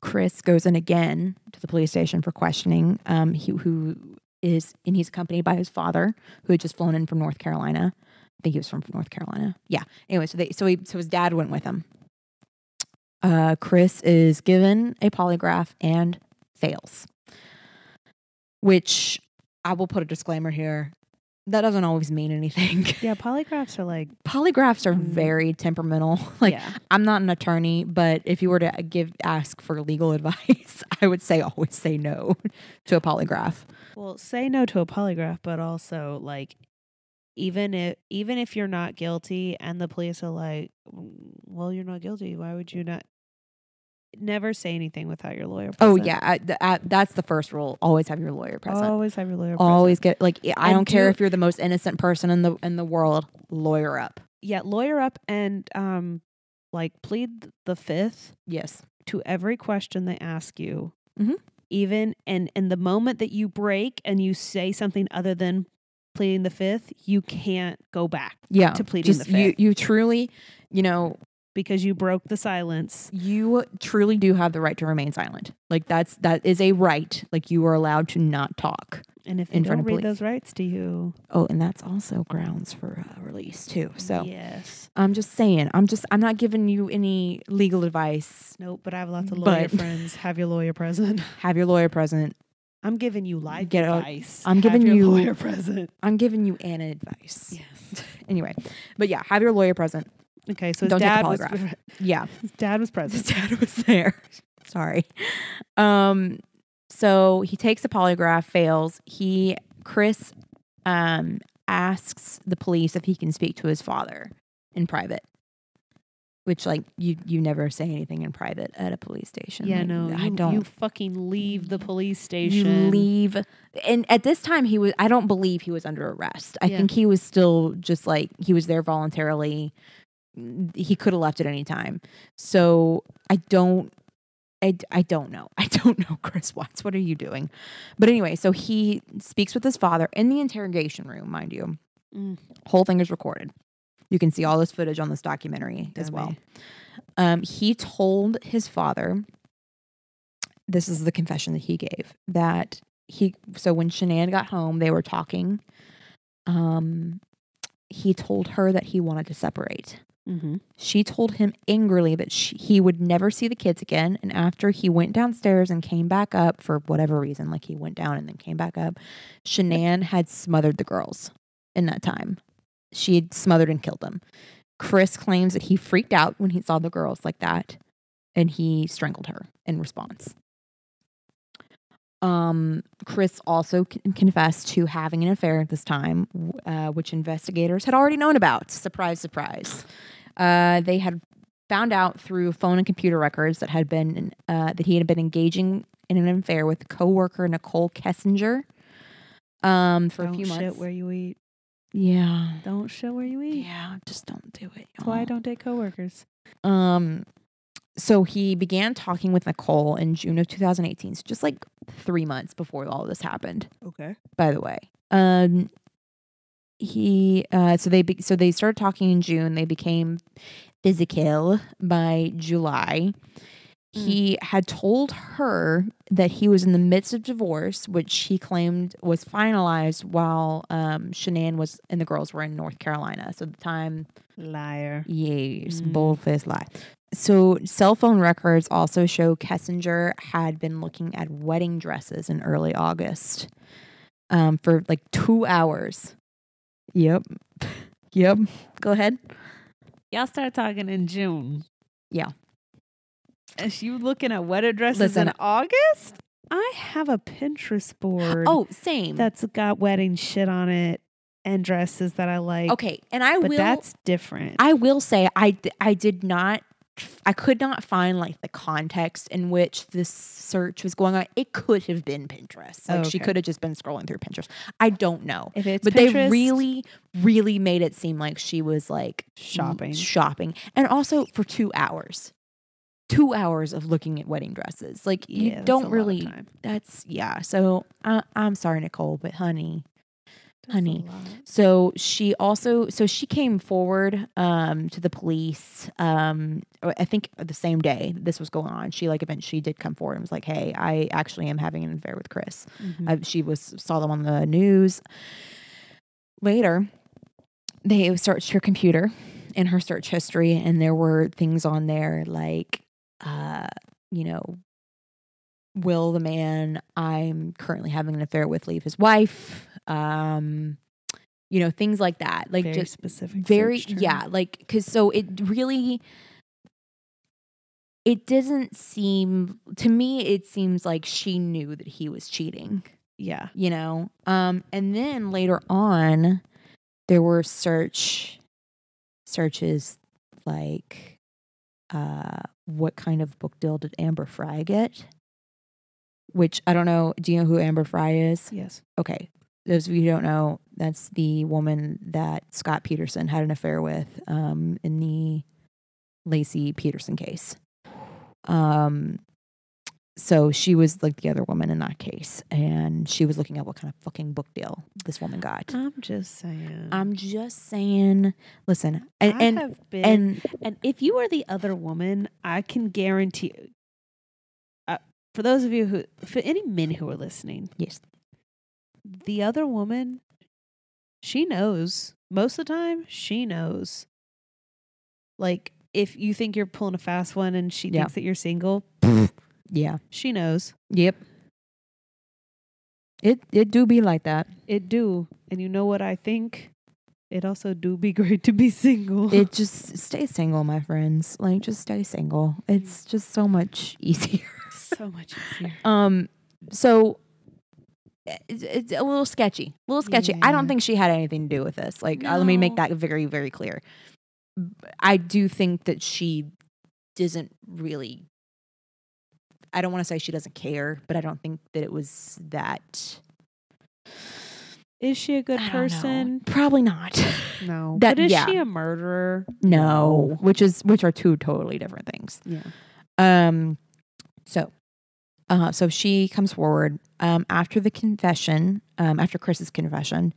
Chris goes in again to the police station for questioning. Um, he, who is and he's accompanied by his father, who had just flown in from North Carolina. I think he was from North Carolina. Yeah. Anyway, so they so he so his dad went with him. Uh, Chris is given a polygraph and fails, which I will put a disclaimer here. That doesn't always mean anything. [LAUGHS] Yeah, polygraphs are like Polygraphs are Mm. very temperamental. [LAUGHS] Like yeah. I'm not an attorney, but if you were to give ask for legal [LAUGHS] advice, I would say always say no to a polygraph. Well, say no to a polygraph, but also like even if even if you're not guilty and the police are like, "Mm, well, you're not guilty. Why would you not? Never say anything without your lawyer. present. Oh yeah, I, th- I, that's the first rule. Always have your lawyer present. Always have your lawyer. present. Always get like I And don't care do- if you're the most innocent person in the in the world. Lawyer up. yeah, lawyer up and um, like plead the fifth Yes. to every question they ask you. Mhm. Even and and the moment that you break and you say something other than pleading the fifth, you can't go back Yeah. to pleading Just the you fifth you truly, you know, because you broke the silence. you truly do have the right to remain silent. Like that's that is a right. Like you are allowed to not talk. And if they In don't read those rights to you, Oh, and that's also grounds for uh, release too. So yes, I'm just saying. I'm just. I'm not giving you any legal advice. nope. But I have lots of lawyer [LAUGHS] friends. Have your lawyer present. [LAUGHS] Have your lawyer present. I'm giving you life Get advice. I'm Have giving you- lawyer present. I'm giving you Anna advice. Yes. [LAUGHS] Anyway, but yeah, have your lawyer present. Okay, so his Don't dad was. [LAUGHS] Yeah, his dad was present. his dad was there. [LAUGHS] Sorry. Um. So he takes the polygraph, fails. He Chris, um, asks the police if he can speak to his father in private. Which like you you never say anything in private at a police station. Yeah, Like, no, I you, don't. You fucking leave the police station. you leave and at this time he was i don't believe he was under arrest i Yeah. think he was still just like he was there voluntarily he could have left at any time so i don't I, I don't know. [LAUGHS] I don't know, Chris Watts. What are you doing? But anyway, so he speaks with his father in the interrogation room, mind you. Mm. Whole thing is recorded. You can see all this footage on this documentary as well. Um, he told his father, this is the confession that he gave, that he, so when Shanann got home, they were talking. Um, he told her that he wanted to separate. Mm-hmm. She told him angrily that she, he would never see the kids again. And after he went downstairs and came back up for whatever reason, like he went down and then came back up, Shanann had smothered the girls in that time. She had smothered and killed them. Chris claims that he freaked out when he saw the girls like that and he strangled her in response. Um, Chris also con- confessed to having an affair at this time, uh, which investigators had already known about. Surprise, surprise. Uh, they had found out through phone and computer records that had been uh, that he had been engaging in an affair with coworker Nichol Kessinger um, for don't a few shit where you eat. yeah, Don't shit where you eat. yeah, just don't do it. That's why I don't date coworkers. Um, so he began talking with Nichol in June of 2018, so just like three months before all this happened. Okay. By the way, um, he uh, so they be- so they started talking in June. They became physical by July. Mm. He had told her that he was in the midst of divorce, which he claimed was finalized while um, Shanann was and the girls were in North Carolina. So at the time Liar. Yes, Mm. bold-faced lie. So, cell phone records also show Kessinger had been looking at wedding dresses in early August um, for like two hours. Yep. Yep. Go ahead. Y'all start talking in June. Yeah. Is you looking at wedding dresses Listen. in August? I have a Pinterest board. Oh, same. that's got wedding shit on it and dresses that I like. okay. And I but will. that's different. I will say I I did not. I could not find like the context in which this search was going on. It could have been Pinterest. Like Oh, she could have just been scrolling through Pinterest. I don't know. if it's but Pinterest, they really really made it seem like she was like shopping. shopping and also for two hours two hours of looking at wedding dresses like you Yeah, don't really that's yeah so uh, i'm sorry nichol but honey That's honey. so she also so she came forward um to the police um i think the same day this was going on she like eventually did come forward and was like hey i actually am having an affair with chris Mhm. I, she was saw them on the news. Later, they searched her computer and her search history, and there were things on there like, uh, you know, will the man I'm currently having an affair with leave his wife? Um, you know, things like that. Like very just specific. very yeah like because so it really it doesn't seem to me it seems like she knew that he was cheating Yeah. you know um and then later on there were search searches like uh what kind of book deal did amber frey get which i don't know do you know who amber frey is Yes. okay those of you who don't know that's the woman that scott peterson had an affair with um in the laci peterson case um so she was like the other woman in that case and she was looking at what kind of fucking book deal this woman got I'm just saying. i'm just saying listen and I and, been, and and if you are the other woman, I can guarantee. Uh, for those of you who, for any men who are listening, yes the other woman, she knows. Most of the time, she knows. Like, if you think you're pulling a fast one and she Yeah. thinks that you're single, [LAUGHS] yeah she knows. yep it it do be like that It do. And you know what I think? It also do be [LAUGHS] great to be single. it just stay single my friends like just stay single it's just so much [LAUGHS] easier so much easier. um so it's, it's a little sketchy a little sketchy i don't think she had anything to do with this like uh, let me make that very very clear i do think that she doesn't really i don't want to say she doesn't care but i don't think that it was that Is she a good know. person? probably not No. [LAUGHS] That- but is yeah. she a murderer? no which is which are two totally different things Yeah. Um, so, uh, so she comes forward. Um, after the confession, um, after Chris's confession,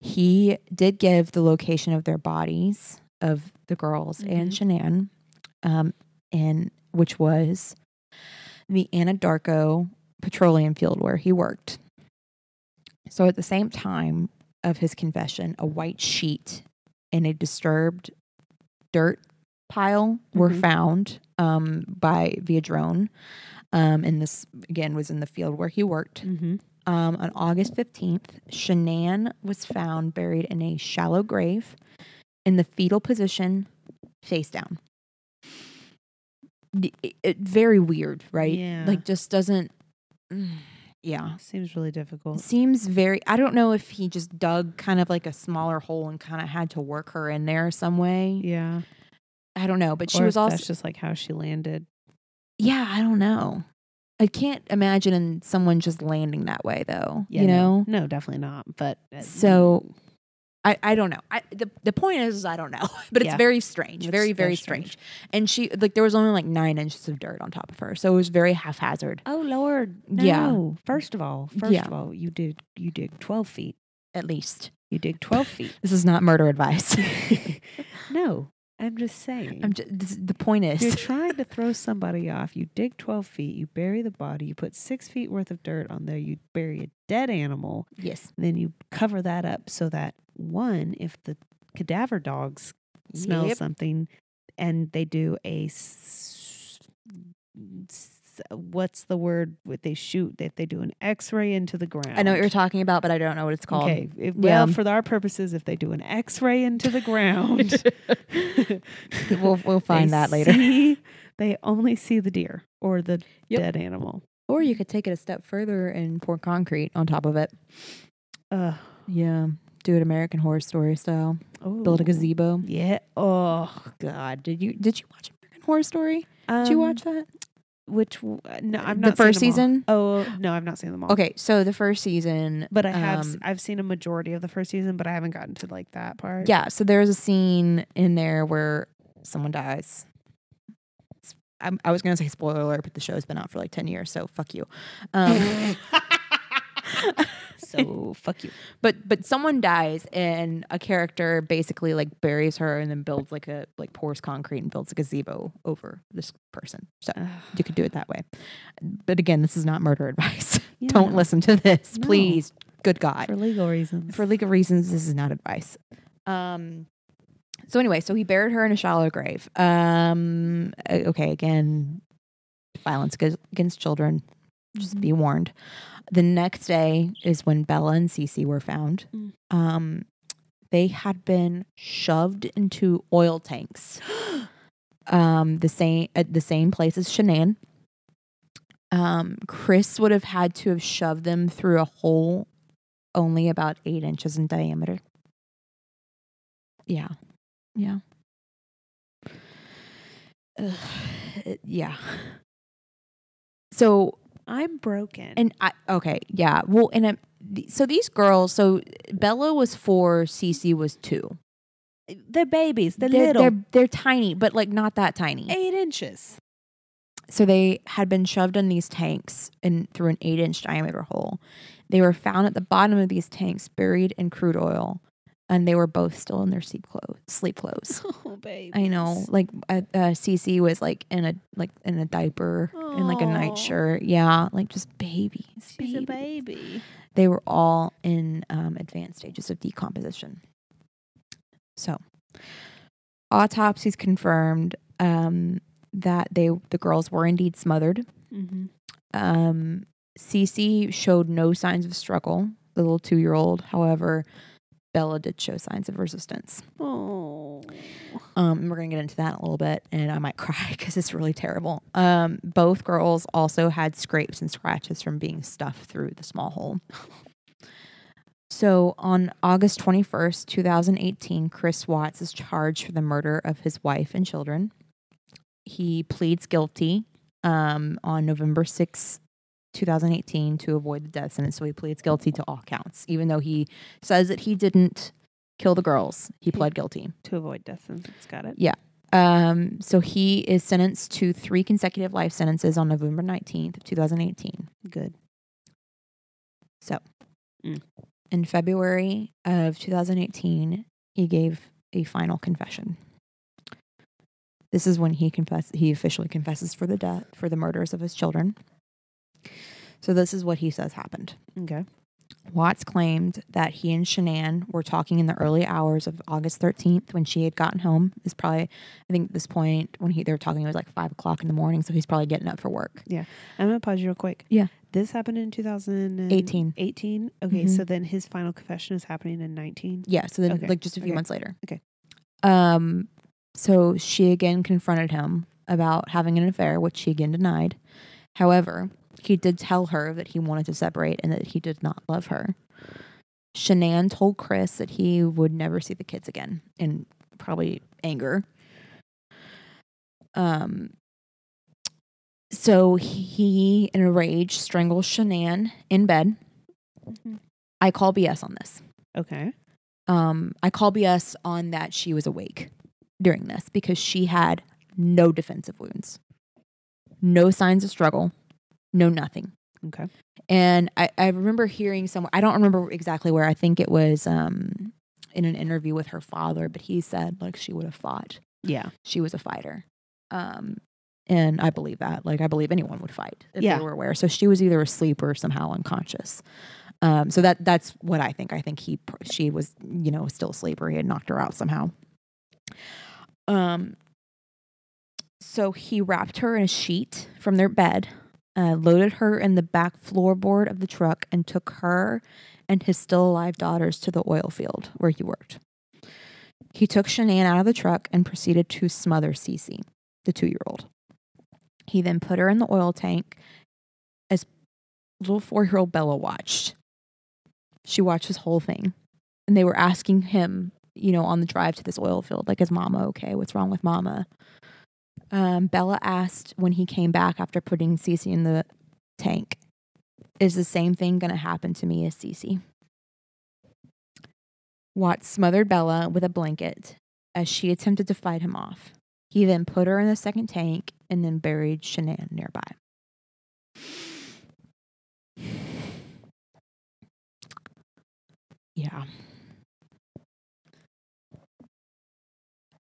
he did give the location of their bodies of the girls and Shanann, um, and which was the Anadarko petroleum field where he worked. So, at the same time of his confession, a white sheet and a disturbed dirt pile were Mhm. found um, by via drone. Um, and this again was in the field where he worked. Mm-hmm. Um, on August 15th, Shanann was found buried in a shallow grave in the fetal position, face down. It- it- very weird, right? Yeah. Like, just doesn't. [SIGHS] Yeah. Seems really difficult. Seems very. I don't know if he just dug kind of like a smaller hole and kind of had to work her in there some way. Yeah. I don't know. But she Or was also. That's just like how she landed. Yeah, I don't know. I can't imagine someone just landing that way, though. Yeah, you know? No, definitely not. But uh, So I, I don't know. I, the the point is, I don't know, [LAUGHS] but it's Yeah. very strange, It's very very strange. strange. And she like there was only like nine inches of dirt on top of her, so it was very haphazard. Oh Lord. Yeah. First of all, first Yeah. of all, you dig you dig twelve feet. At least You dig twelve feet. [LAUGHS] this is not murder advice. [LAUGHS] no. I'm just saying. I'm just, the point is, You're [LAUGHS] trying to throw somebody off. You dig 12 feet, you bury the body, you put six feet worth of dirt on there, you bury a dead animal, yes, then you cover that up so that one, if the cadaver dogs smell Yep. something and they do a s- s- what's the word what they shoot if they do an x-ray into the ground I know what you're talking about, but I don't know what it's called. okay if, well Yeah. for our purposes if they do an x-ray into the ground [LAUGHS] we'll we'll [LAUGHS] find that later. see- they only see the deer or the Yep. dead animal Or you could take it a step further and pour concrete on top of it. uh, Yeah, do it American Horror Story style. Build a gazebo. yeah oh God, did you did you watch American Horror Story? Did you Um, watch that? Which no i'm The not seen first them all. season? oh no i've not seen them all Okay, so the first season, But I have um, I've seen a majority of the first season, but I haven't gotten to like that part. yeah. So there's a scene in there where someone dies. I'm, I was gonna say spoiler alert, but the show's been out for like ten years, so fuck you. Um, [LAUGHS] [LAUGHS] [LAUGHS] so fuck you. but but someone dies, and a character basically like buries her, and then builds like a like pours concrete and builds a gazebo over this person. So [SIGHS] you could do it that way. But again, this is not murder advice. [LAUGHS] Yeah, Don't listen to this, No. please. Good God. for legal reasons. for legal reasons, this is not advice. Um. So anyway, so he buried her in a shallow grave. Um. uh, Okay. Again, violence against- children. Just Mhm. be warned. The next day is when Bella and Cece were found. Mm. Um. They had been shoved into oil tanks. [GASPS] um. The same at the same place as Shanann. Um. Chris would have had to have shoved them through a hole only about eight inches in diameter. Yeah. Yeah. [SIGHS] Ugh, yeah. So, I'm broken. and I, okay, yeah. Well, and th- so these girls, so Bella was four, Cece was two. the babies, the they're, little they're, they're tiny, but like not that tiny. eight inches. So they had been shoved in these tanks and through an eight inch diameter hole. They were found at the bottom of these tanks, buried in crude oil, and they were both still in their sleep clothes. Sleep clothes. [LAUGHS] Oh, baby. I know, like uh, uh, Cece was like in a like in a diaper and like a nightshirt. Yeah, like just babies. She's a baby. baby. They were all in um, advanced stages of decomposition. So, autopsies confirmed um, that they the girls were indeed smothered. Mm-hmm. Um, Cece showed no signs of struggle. The little two year old, however, Bella did show signs of resistance. Oh. Um, we're gonna get into that in a little bit, and I might [LAUGHS] cry because it's really terrible. Um, both girls also had scrapes and scratches from being stuffed through the small hole. So on August 21st, 2018, Chris Watts is charged for the murder of his wife and children. He pleads guilty um, on November 6th, 2018, to avoid the death sentence. So he pleads guilty to all counts, even though he says that he didn't kill the girls. He pled guilty. To avoid death sentence. Got it. Yeah. Um, so he is sentenced to three consecutive life sentences on November 19th, 2018. Good. So Mm. in February of 2018, he gave a final confession. This is when he confessed he officially confesses for the death for the murders of his children. So this is what he says happened. Okay. Watts claimed that he and Shanann were talking in the early hours of August 13th when she had gotten home. Is probably, I think, at this point when he they were talking, it was like five o'clock in the morning, so he's probably getting up for work. Yeah, I'm gonna pause you real quick. Yeah. This happened in 2018. 18. 18? Okay, Mhm. so then his final confession is happening in 19. Yeah, so then Okay, like just a few okay, months later. okay. Um, so she again confronted him about having an affair, which he again denied. However, he did tell her that he wanted to separate and that he did not love her. Shanann told Chris that he would never see the kids again in probably anger. Um so he in a rage strangles Shanann in bed. Mhm. I call BS on this. Okay. Um, I call BS on that she was awake during this because she had no defensive wounds, no signs of struggle, no nothing. Okay. And I, I remember hearing somewhere, I don't remember exactly where, I think it was um, in an interview with her father, but he said like she would have fought. Yeah. She was a fighter. Um, and I believe that. Like, I believe anyone would fight if Yeah. they were aware. So she was either asleep or somehow unconscious. Um, so that that's what I think. I think he she was you know still asleep or he had knocked her out somehow. Um. So he wrapped her in a sheet from their bed, uh, loaded her in the back floorboard of the truck, and took her and his still alive daughters to the oil field where he worked. He took Shanann out of the truck and proceeded to smother Cece, the two year old. He then put her in the oil tank as little four year old Bella watched. She watched this whole thing. And they were asking him, you know, on the drive to this oil field, like, is mama okay? What's wrong with mama? Um, Bella asked when he came back after putting Cece in the tank, is the same thing going to happen to me as Cece? Watts smothered Bella with a blanket as she attempted to fight him off. He then put her in the second tank and then buried Shanann nearby. [SIGHS] Yeah.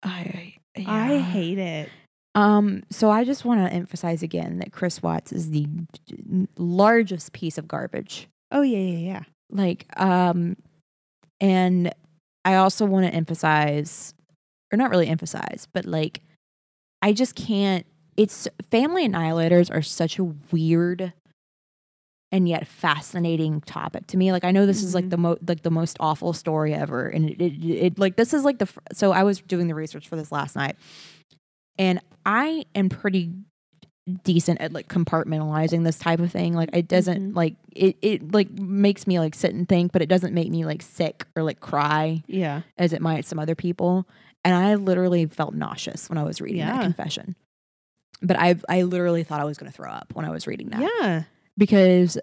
I I hate it. Um, so I just want to emphasize again that Chris Watts is the largest piece of garbage. Oh yeah, yeah, yeah. Like, um, and I also want to emphasize, or not really emphasize, but like, I just can't. It's family annihilators are such a weird and yet fascinating topic to me. Like, I know this is like Mhm. the most like the most awful story ever, and it, it, it like this is like the fr- so I was doing the research for this last night, and I am pretty decent at like compartmentalizing this type of thing. Like it doesn't Mhm. like it it like makes me like sit and think, but it doesn't make me like sick or like cry Yeah. as it might some other people. And I literally felt nauseous when I was reading that confession. But I I literally thought I was going to throw up when I was reading that Yeah. because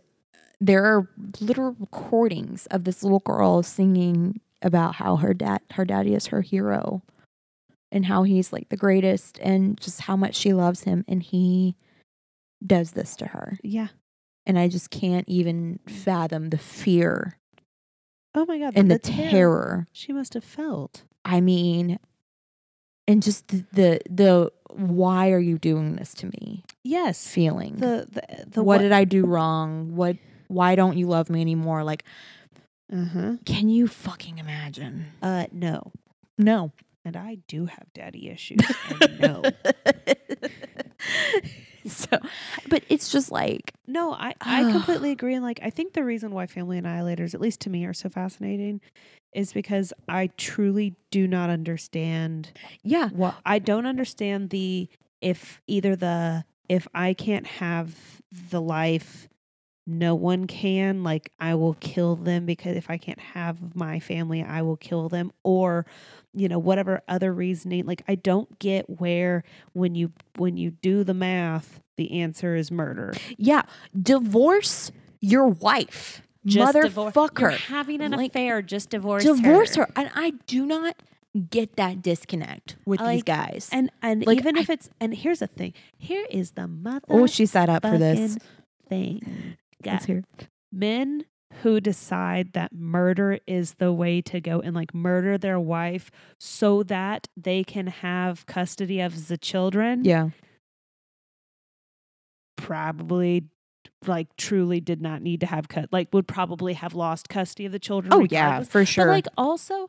there are literal recordings of this little girl singing about how her dad her daddy is her hero and how he's like the greatest and just how much she loves him and he does this to her Yeah. and i just can't even fathom the fear Oh my god. and the, terror terror she must have felt. i mean and just the, the the why are you doing this to me Yes. feeling The the the what did i do wrong what why don't you love me anymore like Uh huh. Can you fucking imagine? Uh no. No. And I do have daddy issues. no. [LAUGHS] so, but it's just like, No, I, I [SIGHS] completely agree. And like, I think the reason why family annihilators, at least to me, are so fascinating is because I truly do not understand yeah, well, I don't understand the if either the if I can't have the life no one can like I will kill them because if I can't have my family I will kill them or you know whatever other reasoning like I don't get where when you when you do the math the answer is murder yeah. Divorce your wife, motherfucker. You're having an Like, affair just divorce Divorce her. And I do not get that disconnect with these guys. and and Like, even I- if it's and here's the thing here is the mother oh, she sat up for this. thing. Let's men who decide that murder is the way to go and like murder their wife so that they can have custody of the children Yeah. probably like truly did not need to have cut like would probably have lost custody of the children Oh regardless. yeah, for sure. but like also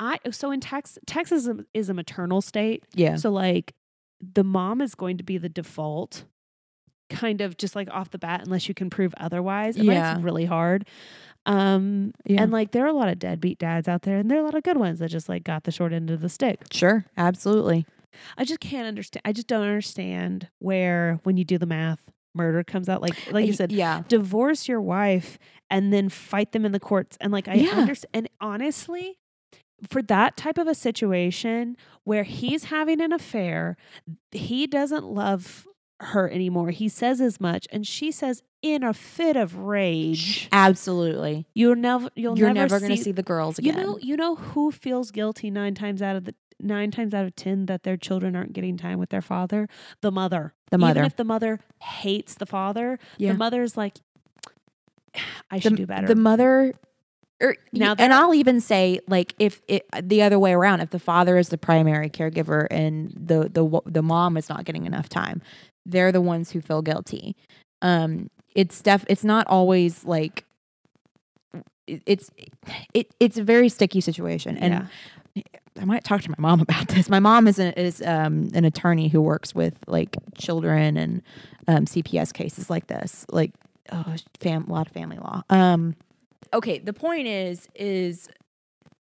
i so in texas texas is a, is a maternal state yeah. so like the mom is going to be the default kind of just like off the bat unless you can prove otherwise and Yeah. that's really hard um Yeah. and like there are a lot of deadbeat dads out there and there are a lot of good ones that just like got the short end of the stick Sure, absolutely. I just can't understand. I just don't understand where when you do the math, murder comes out. Like like you said, yeah. divorce your wife and then fight them in the courts. And like I Yeah. understand. And honestly, for that type of a situation where he's having an affair, he doesn't love her anymore. He says as much, and she says in a fit of rage, Absolutely. "You'll never, you'll You're never, never going to see the girls again. you know, you know who feels guilty nine times out of the nine times out of ten that their children aren't getting time with their father? The mother. the mother. Even if the mother hates the father, yeah. the mother's like, I the, should do better. The mother, er, or, Now now, and I'll even say, like, if it uh, the other way around, if the father is the primary caregiver and the the the mom is not getting enough time, they're the ones who feel guilty. Um, it's def, it's not always like. it- It's it it's a very sticky situation, and yeah. I might talk to my mom [LAUGHS] about this. My mom is an, is um, an attorney who works with like children and um, CPS cases like this, like oh, fam- a lot of family law. Um, okay, the point is is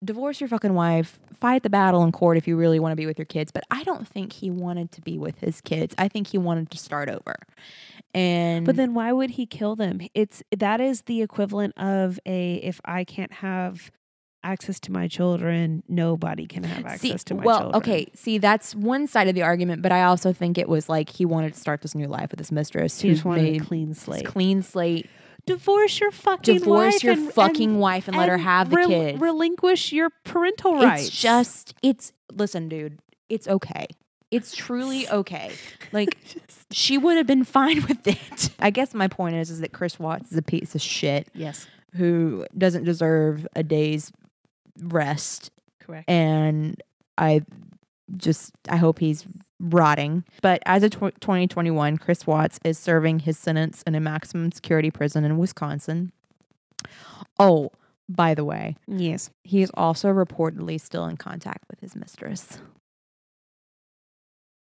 divorce your fucking wife, fight the battle in court if you really want to be with your kids. But I don't think he wanted to be with his kids. I think he wanted to start over. And But then why would he kill them? It's that is the equivalent of a if I can't have access to my children, nobody can have access See, to my well, children. okay. See, that's one side of the argument, but I also think it was like he wanted to start this new life with his mistress. He just wanted made a clean slate. clean slate. Divorce your fucking Divorce wife your and- fucking and- wife and, let her have the rel- kids. Relinquish your parental rights. It's just, it's listen, dude. It's okay. It's truly [LAUGHS] okay. Like [LAUGHS] she would have been fine [LAUGHS] with it. I guess my point is, is that Chris Watts is a piece of shit yes, who doesn't deserve a day's rest correct. and I just I hope he's rotting. But as of tw- 2021, Chris Watts is serving his sentence in a maximum security prison in Wisconsin. Oh, by the way, yes, he is also reportedly still in contact with his mistress.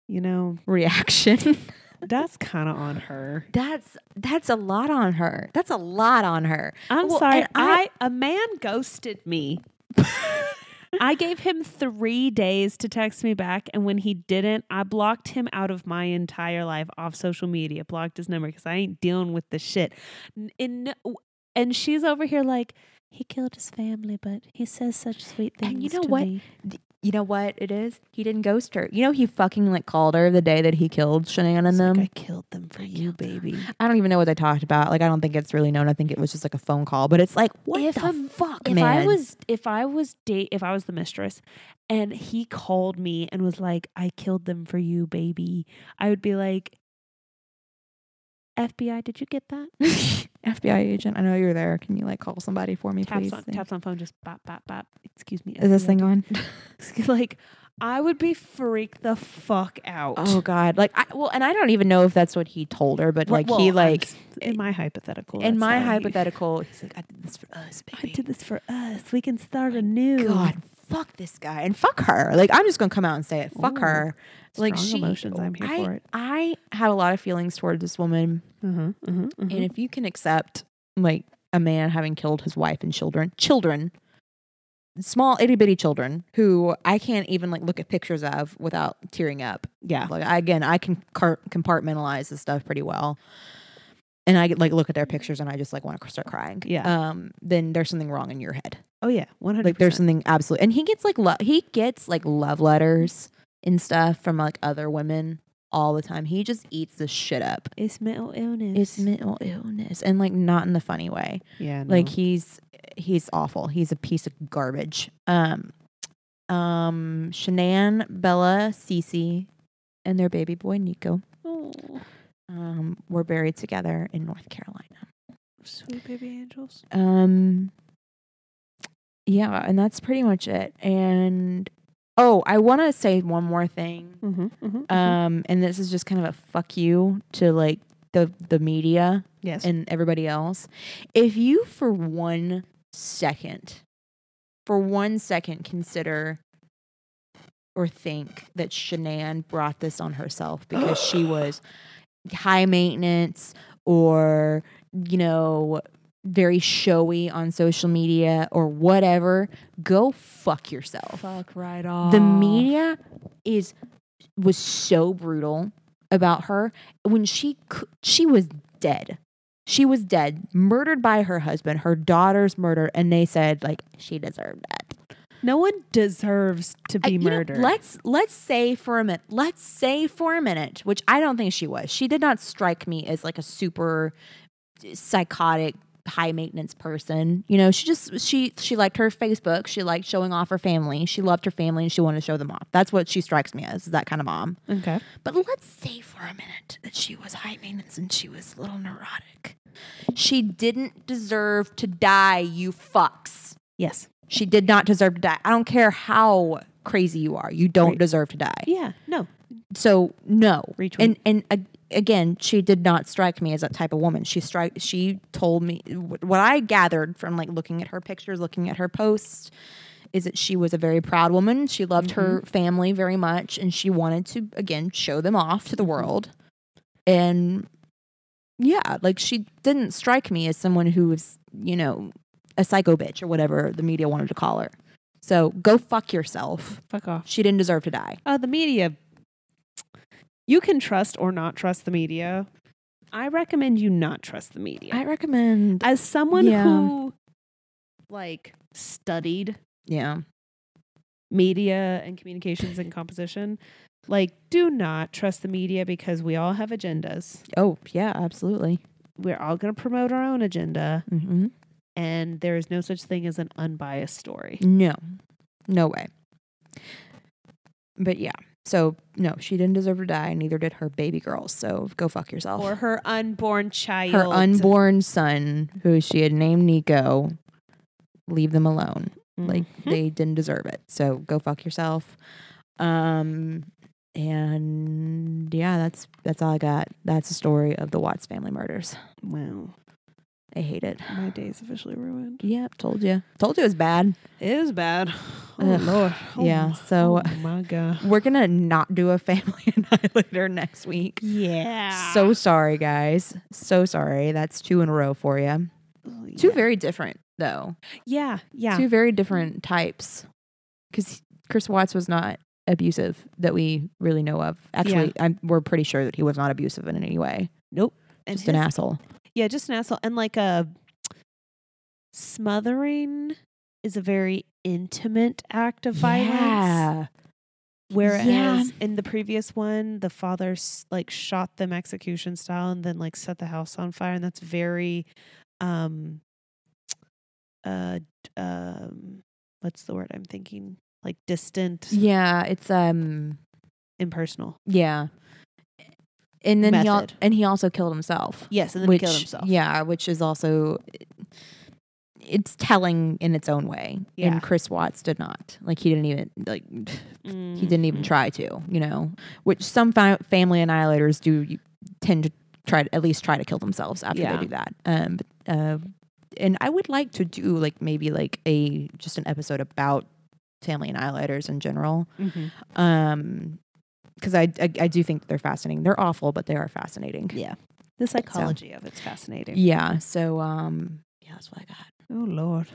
you know Reaction. [LAUGHS] that's kind of on her. that's that's a lot on her. That's a lot on her. I'm Well, sorry. I- I a man ghosted me. [LAUGHS] I gave him three days to text me back, and when he didn't, I blocked him out of my entire life off social media. Blocked his number because I ain't dealing with the shit. In and she's over here like he killed his family, but he says such sweet things. And you know what? me." You know what it is? He didn't ghost her. You know he fucking like called her the day that he killed Shanann and He's like, them. I killed them for I you, killed them. baby. I don't even know what they talked about. Like I don't think it's really known. I think it was just like a phone call. But it's like what If the fuck, if man? I was if I was date if I was the mistress and he called me and was like, I killed them for you, baby, I would be like, FBI, did you get that? [LAUGHS] FBI agent, I know you're there. Can you like call somebody for me, taps please? on taps on phone, just bop bop bop. Excuse me. Is this thing on? [LAUGHS] like I would be freaked the fuck out. Oh God! Like, I, well, and I don't even know if that's what he told her, but like well, he I'm like s- in eh, my hypothetical. in that's my how he- hypothetical, he's like, I did this for us, I baby. did this for us. We can start anew. God, fuck this guy and fuck her. Like, I'm just gonna come out and say it. Fuck Ooh, her. Like, she, emotions. I'm here I, for it. I have a lot of feelings towards this woman, Uh-huh, uh-huh, and if you can accept like a man having killed his wife and children, children, small itty bitty children who I can't even like look at pictures of without tearing up. yeah. Like I, again, I can car- compartmentalize this stuff pretty well, and I like look at their pictures and I just like want to start crying. Yeah. Um. Then there's something wrong in your head. Oh yeah. One hundred. Like there's something absolutely. And he gets like love. He gets like love letters and stuff from like other women all the time. He just eats this shit up. It's mental illness. It's mental illness and like not in the funny way. yeah. Like he's he's awful. He's a piece of garbage. Um, um, Shanann, Bella, Cece, and their baby boy Nico. Oh, Um, were buried together in North Carolina. sweet baby angels. Um, yeah, and that's pretty much it. And oh, I want to say one more thing. Mm-hmm, mm-hmm, Um, and this is just kind of a fuck you to like the the media Yes. and everybody else. If you for one second, for one second consider or think that Shanann brought this on herself because she [GASPS] was high maintenance or, you know, very showy on social media or whatever, go fuck yourself. Fuck right off. The media is was so brutal about her when she she was dead. She was dead, murdered by her husband, her daughter's murder, and they said like she deserved that. No one deserves to I- be know, murdered. let's let's say for a minute. Let's say for a minute, which I don't think she was. She did not strike me as like a super psychotic high maintenance person. You know, she just she she liked her Facebook. She liked showing off her family. She loved her family and she wanted to show them off. That's what she strikes me as, is that kind of mom. okay. But let's say for a minute that she was high maintenance and she was a little neurotic. She didn't deserve to die, you fucks. Yes. She did not deserve to die. I don't care how crazy you are. You don't Right. deserve to die. Yeah. No. So no. Retweet. And and uh, again, she did not strike me as that type of woman. She strike. She told me what I gathered from like looking at her pictures, looking at her posts, is that she was a very proud woman. She loved her family very much, and she wanted to again show them off to the world. And yeah, like she didn't strike me as someone who was, you know, a psycho bitch or whatever the media wanted to call her. So go fuck yourself. Fuck off. She didn't deserve to die. Uh, the media. You can trust or not trust the media. I recommend you not trust the media. I recommend. As someone Yeah. who like studied Yeah. media and communications and composition, like do not trust the media because we all have agendas. Oh, yeah, absolutely. We're all going to promote our own agenda hmm and there is no such thing as an unbiased story. No, no way. But yeah, so no, she didn't deserve to die. Neither did her baby girls. So go fuck yourself. Or her unborn child. her unborn son, who she had named Nico. Leave them alone. Like Mhm. they didn't deserve it. So go fuck yourself. Um, and yeah, that's that's all I got. That's the story of the Watts family murders. wow. I hate it. My day's officially ruined. Yep, told you. Told you it was bad. It is bad. [SIGHS] Oh Ugh, lord. Oh, yeah, so- oh my god. We're gonna not do a family [LAUGHS] annihilator next week. Yeah. So sorry, guys. So sorry. That's two in a row for you. Oh, Two yeah. very different, though. Yeah. Yeah. Two very different types. Because Chris Watts was not abusive that we really know of. Actually, I'm, we're pretty sure that he was not abusive in any way. nope. Just an asshole. Yeah, just an asshole. And like a smothering is a very intimate act of violence. Yeah. Whereas Yeah. in the previous one, the father like shot them execution style and then like set the house on fire, and that's very, um, uh, um, what's the word I'm thinking? Like distant, Yeah. It's um. impersonal. Yeah. And then he al- and he also killed himself. Yes, and then which he killed himself. yeah, which is also it's telling in its own way. Yeah. And Chris Watts did not. Like he didn't even like he didn't even Mhm. try to, you know, which some fa- family annihilators do tend to try to at least try to kill themselves after Yeah. they do that. Um, but, uh, and I would like to do like maybe like a just an episode about family annihilators in general. Mhm. Um, because I, I I do think they're fascinating. They're awful, but they are fascinating. Yeah, the psychology of it's fascinating. Yeah. So um, yeah, that's what I got. Oh lord.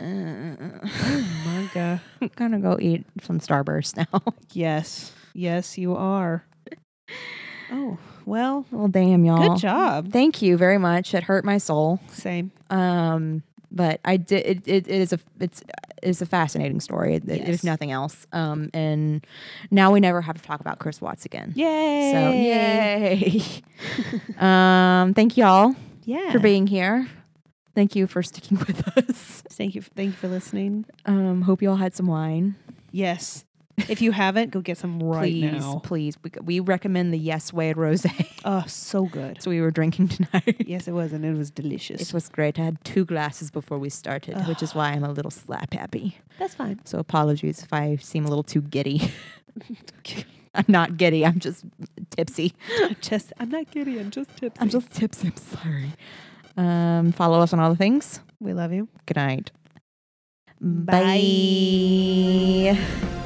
Uh, Oh my god. [LAUGHS] I'm gonna go eat some Starburst now. [LAUGHS] Yes. Yes, you are. Oh, well, well, damn y'all. good job. Thank you very much. It hurt my soul. Same. Um, but I did. It, it, it is a it's it's a fascinating story, i- Yes. if nothing else. Um, and now we never have to talk about Chris Watts again. Yay. So yay. [LAUGHS] um, thank y'all Yeah. for being here. Thank you for sticking with [LAUGHS] us. Thank you. Thank you for listening. Um, hope you all had some wine. Yes. If you haven't, go get some right please, now. please. We, we recommend the Yes Way Rosé. [LAUGHS] Oh, so good. so we were drinking tonight. Yes, it was, and it was delicious. It was great. I had two glasses before we started, which is why I'm a little slap happy. That's fine. So apologies if I seem a little too giddy. [LAUGHS] I'm not giddy. I'm just tipsy. [LAUGHS] just I'm not giddy. I'm just tipsy. I'm just tipsy. I'm sorry. Um, follow us on all the things. we love you. Good night. Bye. Bye.